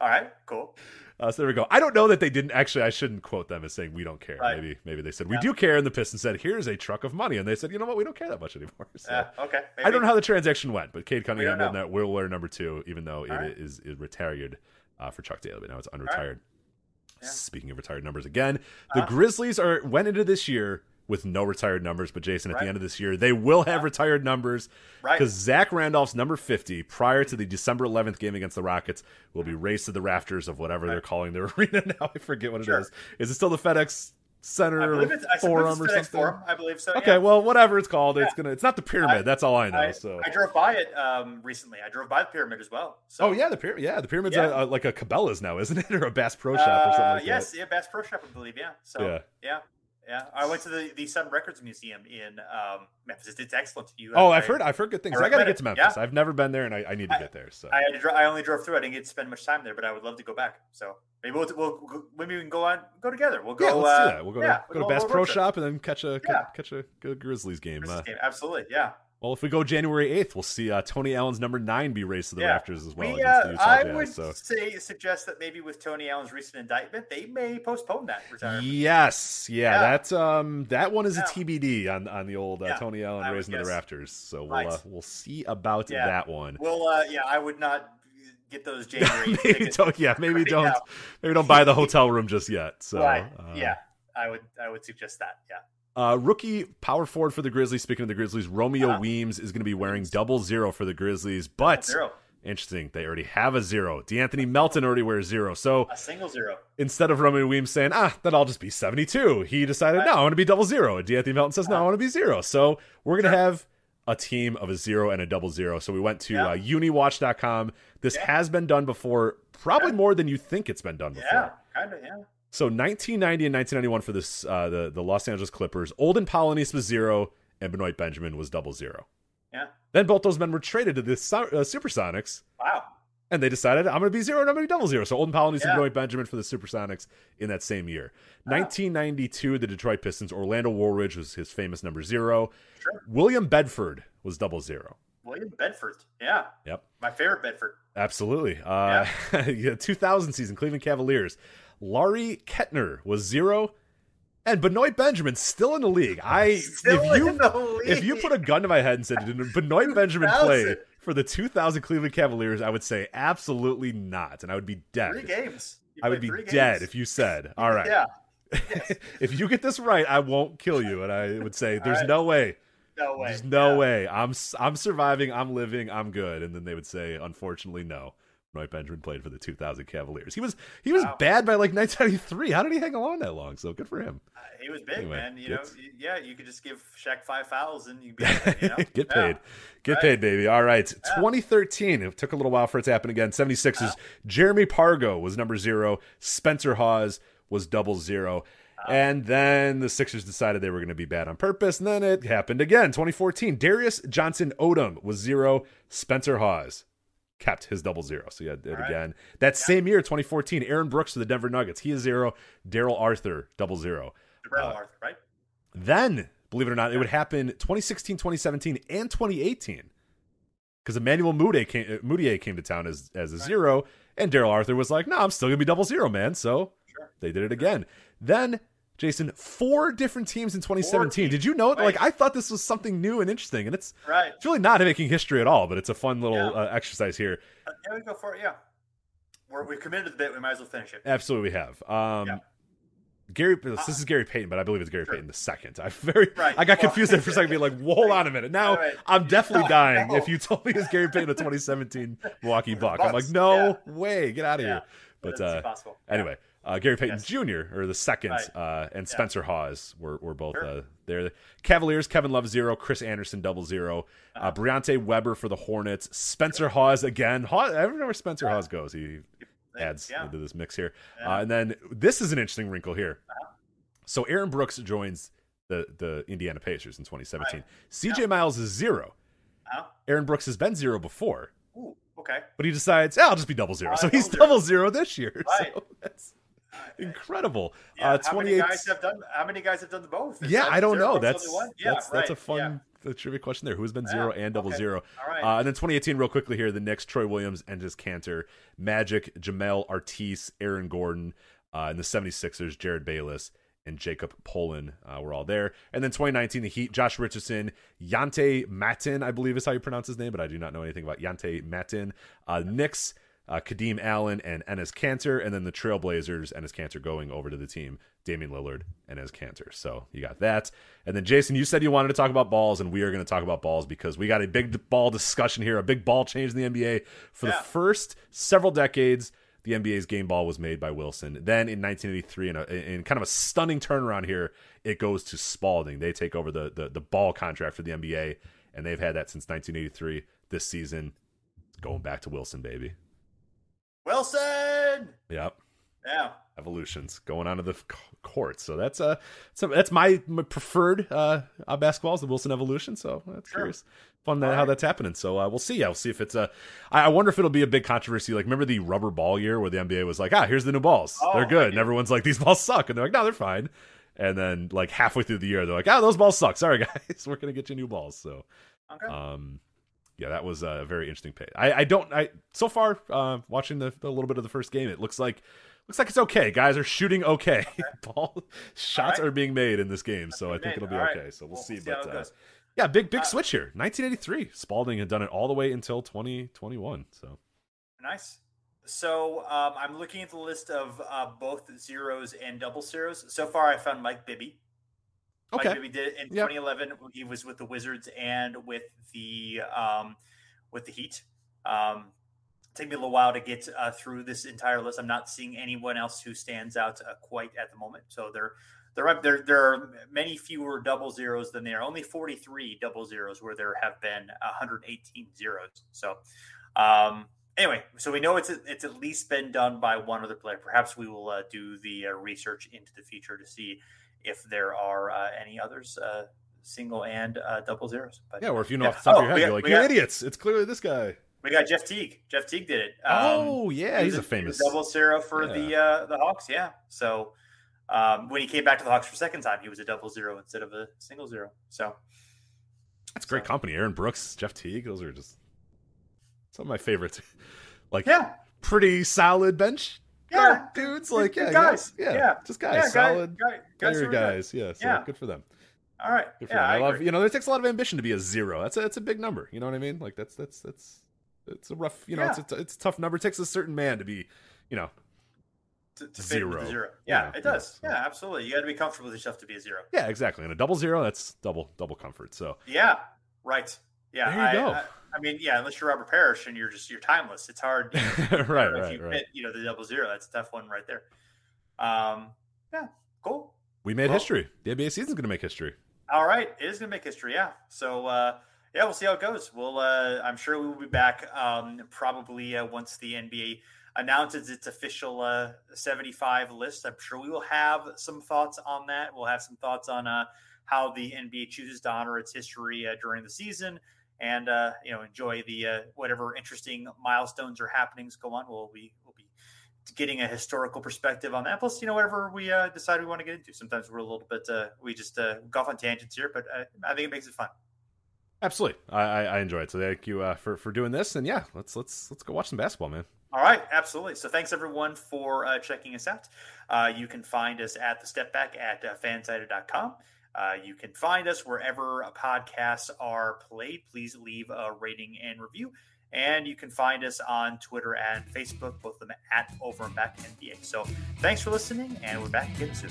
All right, cool. Uh, so there we go. I don't know that they didn't actually. I shouldn't quote them as saying we don't care. Right. Maybe maybe they said we do care, and the Pistons said here's a truck of money, and they said you know what we don't care that much anymore. So, yeah, okay. Maybe. I don't know how the transaction went, but Cade Cunningham will wear number two, even though All it right. is, is retired uh, for Chuck Daly, but now it's unretired. Yeah. Speaking of retired numbers again, the uh-huh. Grizzlies are went into this year with no retired numbers. But Jason, at right. the end of this year, they will have retired numbers because right. Zach Randolph's number 50 prior to the December 11th game against the Rockets will be raised to the rafters of whatever right. they're calling their arena now. I forget what sure. it is. Is it still the FedEx Center Forum or something? Forum, I believe so. Okay, yeah. well, whatever it's called, yeah. it's gonna. It's not the pyramid. I, that's all I know. I, so I drove by it um, recently. I drove by the pyramid as well. So. Oh yeah, the pyramid. Yeah, the pyramid's yeah. A, a, like a Cabela's now, isn't it, or a Bass Pro Shop uh, or something like yes, that? Yes, yeah, Bass Pro Shop, I believe. Yeah. So yeah, yeah. I went to the the Sun Records Museum in um, Memphis. It's, excellent. You oh, I've heard I've heard good things. I, I got to get to Memphis. Yeah. I've never been there, and I, I need to get there. So I, I only drove through. I didn't get to spend much time there, but I would love to go back. So maybe we'll, we'll maybe we can go on go together. We'll go. Yeah, let's uh, do that. We'll go yeah, to, we'll go to Bass Pro Shop and then catch a yeah. catch a, a Grizzlies game. Grizzlies uh, game. Absolutely, yeah. Well, if we go January 8th, we'll see uh, Tony Allen's number nine be raised to the yeah. rafters as well. We, uh, I Jazz, would so. say suggest that maybe with Tony Allen's recent indictment, they may postpone that retirement. Yes, yeah, yeah. that um, that one is yeah. a TBD on on the old uh, Tony Allen raising to the rafters. So we'll uh, we'll see about that one. Well, uh, yeah, I would not get those January. maybe don't, yeah, maybe right don't now. maybe don't buy the hotel room just yet. So right. Uh, yeah, I would I would suggest that. Yeah. Uh, rookie power forward for the Grizzlies. Speaking of the Grizzlies, Romeo uh-huh. Weems is going to be wearing double zero for the Grizzlies, but zero. interesting, they already have a zero. De'Anthony Melton already wears zero, so a single zero. Instead of Romeo Weems saying, "Ah, then I'll just be seventy-two," he decided, right. "No, I want to be double zero. And De'Anthony Melton says, "No, uh-huh. I want to be zero. So we're going to have a team of a zero and a double zero. So we went to yeah. uh, uniwatch.com. This yeah. has been done before, probably yeah. more than you think it's been done before. Yeah, kind of, yeah. So 1990 and 1991 for this uh, the the Los Angeles Clippers. Olden Polynice was zero, and Benoit Benjamin was double zero. Yeah. Then both those men were traded to the uh, Supersonics. Wow. And they decided I'm going to be zero and I'm going to be double zero. So Olden Polynice yeah. and Benoit Benjamin for the Supersonics in that same year. 1992, the Detroit Pistons. Orlando Woolridge was his famous number zero. Sure. William Bedford was double zero. William Bedford. Yeah. Yep. My favorite Bedford. Absolutely. Uh, yeah. 2000 season, Cleveland Cavaliers. Lari Ketner was zero. And Benoit Benjamin still in the league. I still if you league. if you put a gun to my head and said did Benoit Benjamin play for the 2000 Cleveland Cavaliers, I would say absolutely not, and I would be dead. Three games. I would be dead if you said, "All right." yeah. Yes. if you get this right, I won't kill you, and I would say, "There's right. no way." No way. There's no yeah. way. I'm I'm surviving. I'm living. I'm good. And then they would say, "Unfortunately, no." Roy Benjamin played for the 2000 Cavaliers. He was he was wow. bad by like 1993. How did he hang along that long? So good for him. Uh, he was big, anyway, man. You know, yeah, you could just give Shaq five fouls and you, be, you know? get paid, get right. paid, baby. All right, yeah. 2013. It took a little while for it to happen again. 76 is Jeremy Pargo was number zero. Spencer Hawes was double zero. And then the Sixers decided they were going to be bad on purpose, and then it happened again. 2014, Darius Johnson Odom was zero. Spencer Hawes kept his double zero. So yeah, it again. That yeah. same year, 2014, Aaron Brooks to the Denver Nuggets. He is zero. Darrell Arthur, double zero. Darrell uh, Arthur, right? Then, believe it or not, yeah. it would happen 2016, 2017, and 2018. Because Emmanuel Mudiay came, uh, Mudiay came to town as, as a right. zero, and Darrell Arthur was like, no, I'm still going to be double zero, man. So sure. they did it again. Then Jason, four different teams in 2017. Teams. Did you know? Right. Like, I thought this was something new and interesting, and it's right. It's really not making history at all, but it's a fun little yeah. uh, exercise here. Uh, yeah, we go for it. Yeah, we're we committed to the bit. We might as well finish it. Absolutely, we have. Um, yeah. Gary, this is Gary Payton, but I believe it's Gary sure. Payton the second. I very, right. I got well, confused there for a second, being like, well, "Hold on a minute." Now right. I'm definitely dying. No. If you told me it's Gary Payton, a 2017 Milwaukee Buck, I'm like, "No yeah. way, get out of here." But uh, anyway, uh, Gary Payton yes. Jr. or the second, right. uh, and Spencer yeah. Hawes were, were both sure. uh, there. Cavaliers, Kevin Love zero, Chris Andersen double zero, uh, uh-huh. Briante Weber for the Hornets, Spencer Hawes again. Hawes, I don't know where Spencer. Hawes goes. He adds yeah. into this mix here, yeah. uh, and then this is an interesting wrinkle here. Uh-huh. So Aaron Brooks joins the the Indiana Pacers in 2017. Right. CJ Miles is 0 uh-huh. Aaron Brooks has been zero before. Ooh, okay. But he decides, oh, I'll just be double zero. so he's double zero this year. Right. So that's Incredible. Yeah, uh, how many guys have done? How many guys have done the both? Is yeah, I don't know. That's yeah, that's, right. that's a fun yeah. trivia question there. Who's been zero and double okay. zero? Right. Uh, and then 2018, real quickly here, the Knicks, Troy Williams, Enes Kanter, Magic, Jamel Artis, Aaron Gordon, uh, and the 76ers, Jerryd Bayless, and Jakob Poeltl uh, were all there. And then 2019, the Heat, Josh Richardson, Yante Maten, I believe is how you pronounce his name, but I do not know anything about Yante Maten. Uh, Knicks, uh, Kadeem Allen, and Enes Kanter. And then the Trailblazers, Enes Kanter going over to the team, Damian Lillard, and Enes Kanter. So you got that. And then, Jason, you said you wanted to talk about balls, and we are going to talk about balls because we got a big ball discussion here, a big ball change in the NBA for yeah. the first several decades the NBA's game ball was made by Wilson. Then in 1983, in, a, in kind of a stunning turnaround here, it goes to Spalding. They take over the, the, the ball contract for the NBA, and they've had that since 1983. This season, going back to Wilson, baby. Wilson. Yep. Yeah. Evolutions going onto the court. So that's uh, so that's my, my preferred uh, uh basketball is the Wilson evolution. So that's sure. curious fun that, right. how that's happening. So uh, we'll see. We'll see if it's a. I, I wonder if it'll be a big controversy. Like, remember the rubber ball year where the NBA was like, ah, here's the new balls. Oh, they're good, and everyone's like, these balls suck, and they're like, no, they're fine. And then like halfway through the year, they're like, ah, those balls suck. Sorry guys, we're gonna get you new balls. So, okay. um, yeah, that was a very interesting pay. I, I don't. I so far uh, watching the, the little bit of the first game, it looks like looks like it's okay. Guys are shooting okay. Ball shots right. are being made in this game, so I think it'll be All okay. Right. So we'll, we'll see. see but uh, yeah, big big uh, switch here. 1983. Spalding had done it all the way until 2021. So nice. So um, I'm looking at the list of uh, both zeros and double zeros. So far, I found Mike Bibby. Okay. Mike Bibby did it in yep. 2011. He was with the Wizards and with the um, with the Heat. Um, take me a little while to get uh, through this entire list. I'm not seeing anyone else who stands out uh, quite at the moment. So they're there, there, there are many fewer double zeros than there. are. Only 43 double zeros where there have been 118 zeros. So, um, anyway, so we know it's it's at least been done by one other player. Perhaps we will uh, do the uh, research into the future to see if there are uh, any others, uh, single and uh, double zeros. But, yeah, or if you know yeah. off the top oh, of your head, got, you're like, you're got, idiots. It's clearly this guy. We got Jeff Teague. Jeff Teague did it. Um, oh yeah, he's a, a famous double zero for yeah. the the Hawks. Yeah, so. Um, when he came back to the Hawks for a second time, he was a double zero instead of a single zero. So that's great company. Aaron Brooks, Jeff Teague, those are just some of my favorites. like, yeah, pretty solid bench. Yeah, dudes, like yeah, guys, yeah, yeah, just guys, yeah, solid guy, guy, guys, guys. Yeah, so yeah. good for them. All right, good for yeah, them. I, I love you know it takes a lot of ambition to be a zero. That's a that's a big number. You know what I mean? Like that's that's that's it's a rough. You know, yeah. it's a, it's a tough number. It takes a certain man to be, you know, to, to zero. zero. Yeah, it does. Yeah, yeah, absolutely. You got to be comfortable with yourself to be a zero. Yeah, exactly. And a double zero, that's double double comfort. So yeah, right. Yeah, there you I, go. I, I, mean, yeah, unless you're Robert Parish and you're just you're timeless. It's hard, you know, right? If right, you right. Hit, you know, the double zero, that's a tough one right there. Um, yeah, cool. We made history. The NBA season's going to make history. All right, it is going to make history. Yeah. So. uh yeah, we'll see how it goes. We'll, uh, I'm sure we will be back um, probably uh, once the NBA announces its official uh, 75 list. I'm sure we will have some thoughts on that. We'll have some thoughts on uh, how the NBA chooses to honor its history uh, during the season, and uh, you know enjoy the uh, whatever interesting milestones or happenings go on. We'll be we'll be getting a historical perspective on that. Plus, you know whatever we uh, decide we want to get into. Sometimes we're a little bit we just golf on tangents here, but I think it makes it fun. Absolutely, I, I enjoy it. So thank you for for doing this, and yeah, let's let's let's go watch some basketball, man. All right, absolutely. So thanks everyone for uh, checking us out. Uh, you can find us at the step back at uh, fansided.com. Uh, you can find us wherever podcasts are played. Please leave a rating and review. And you can find us on Twitter and Facebook, both of them at Over and Back NBA. So thanks for listening, and we're back again soon.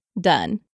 done.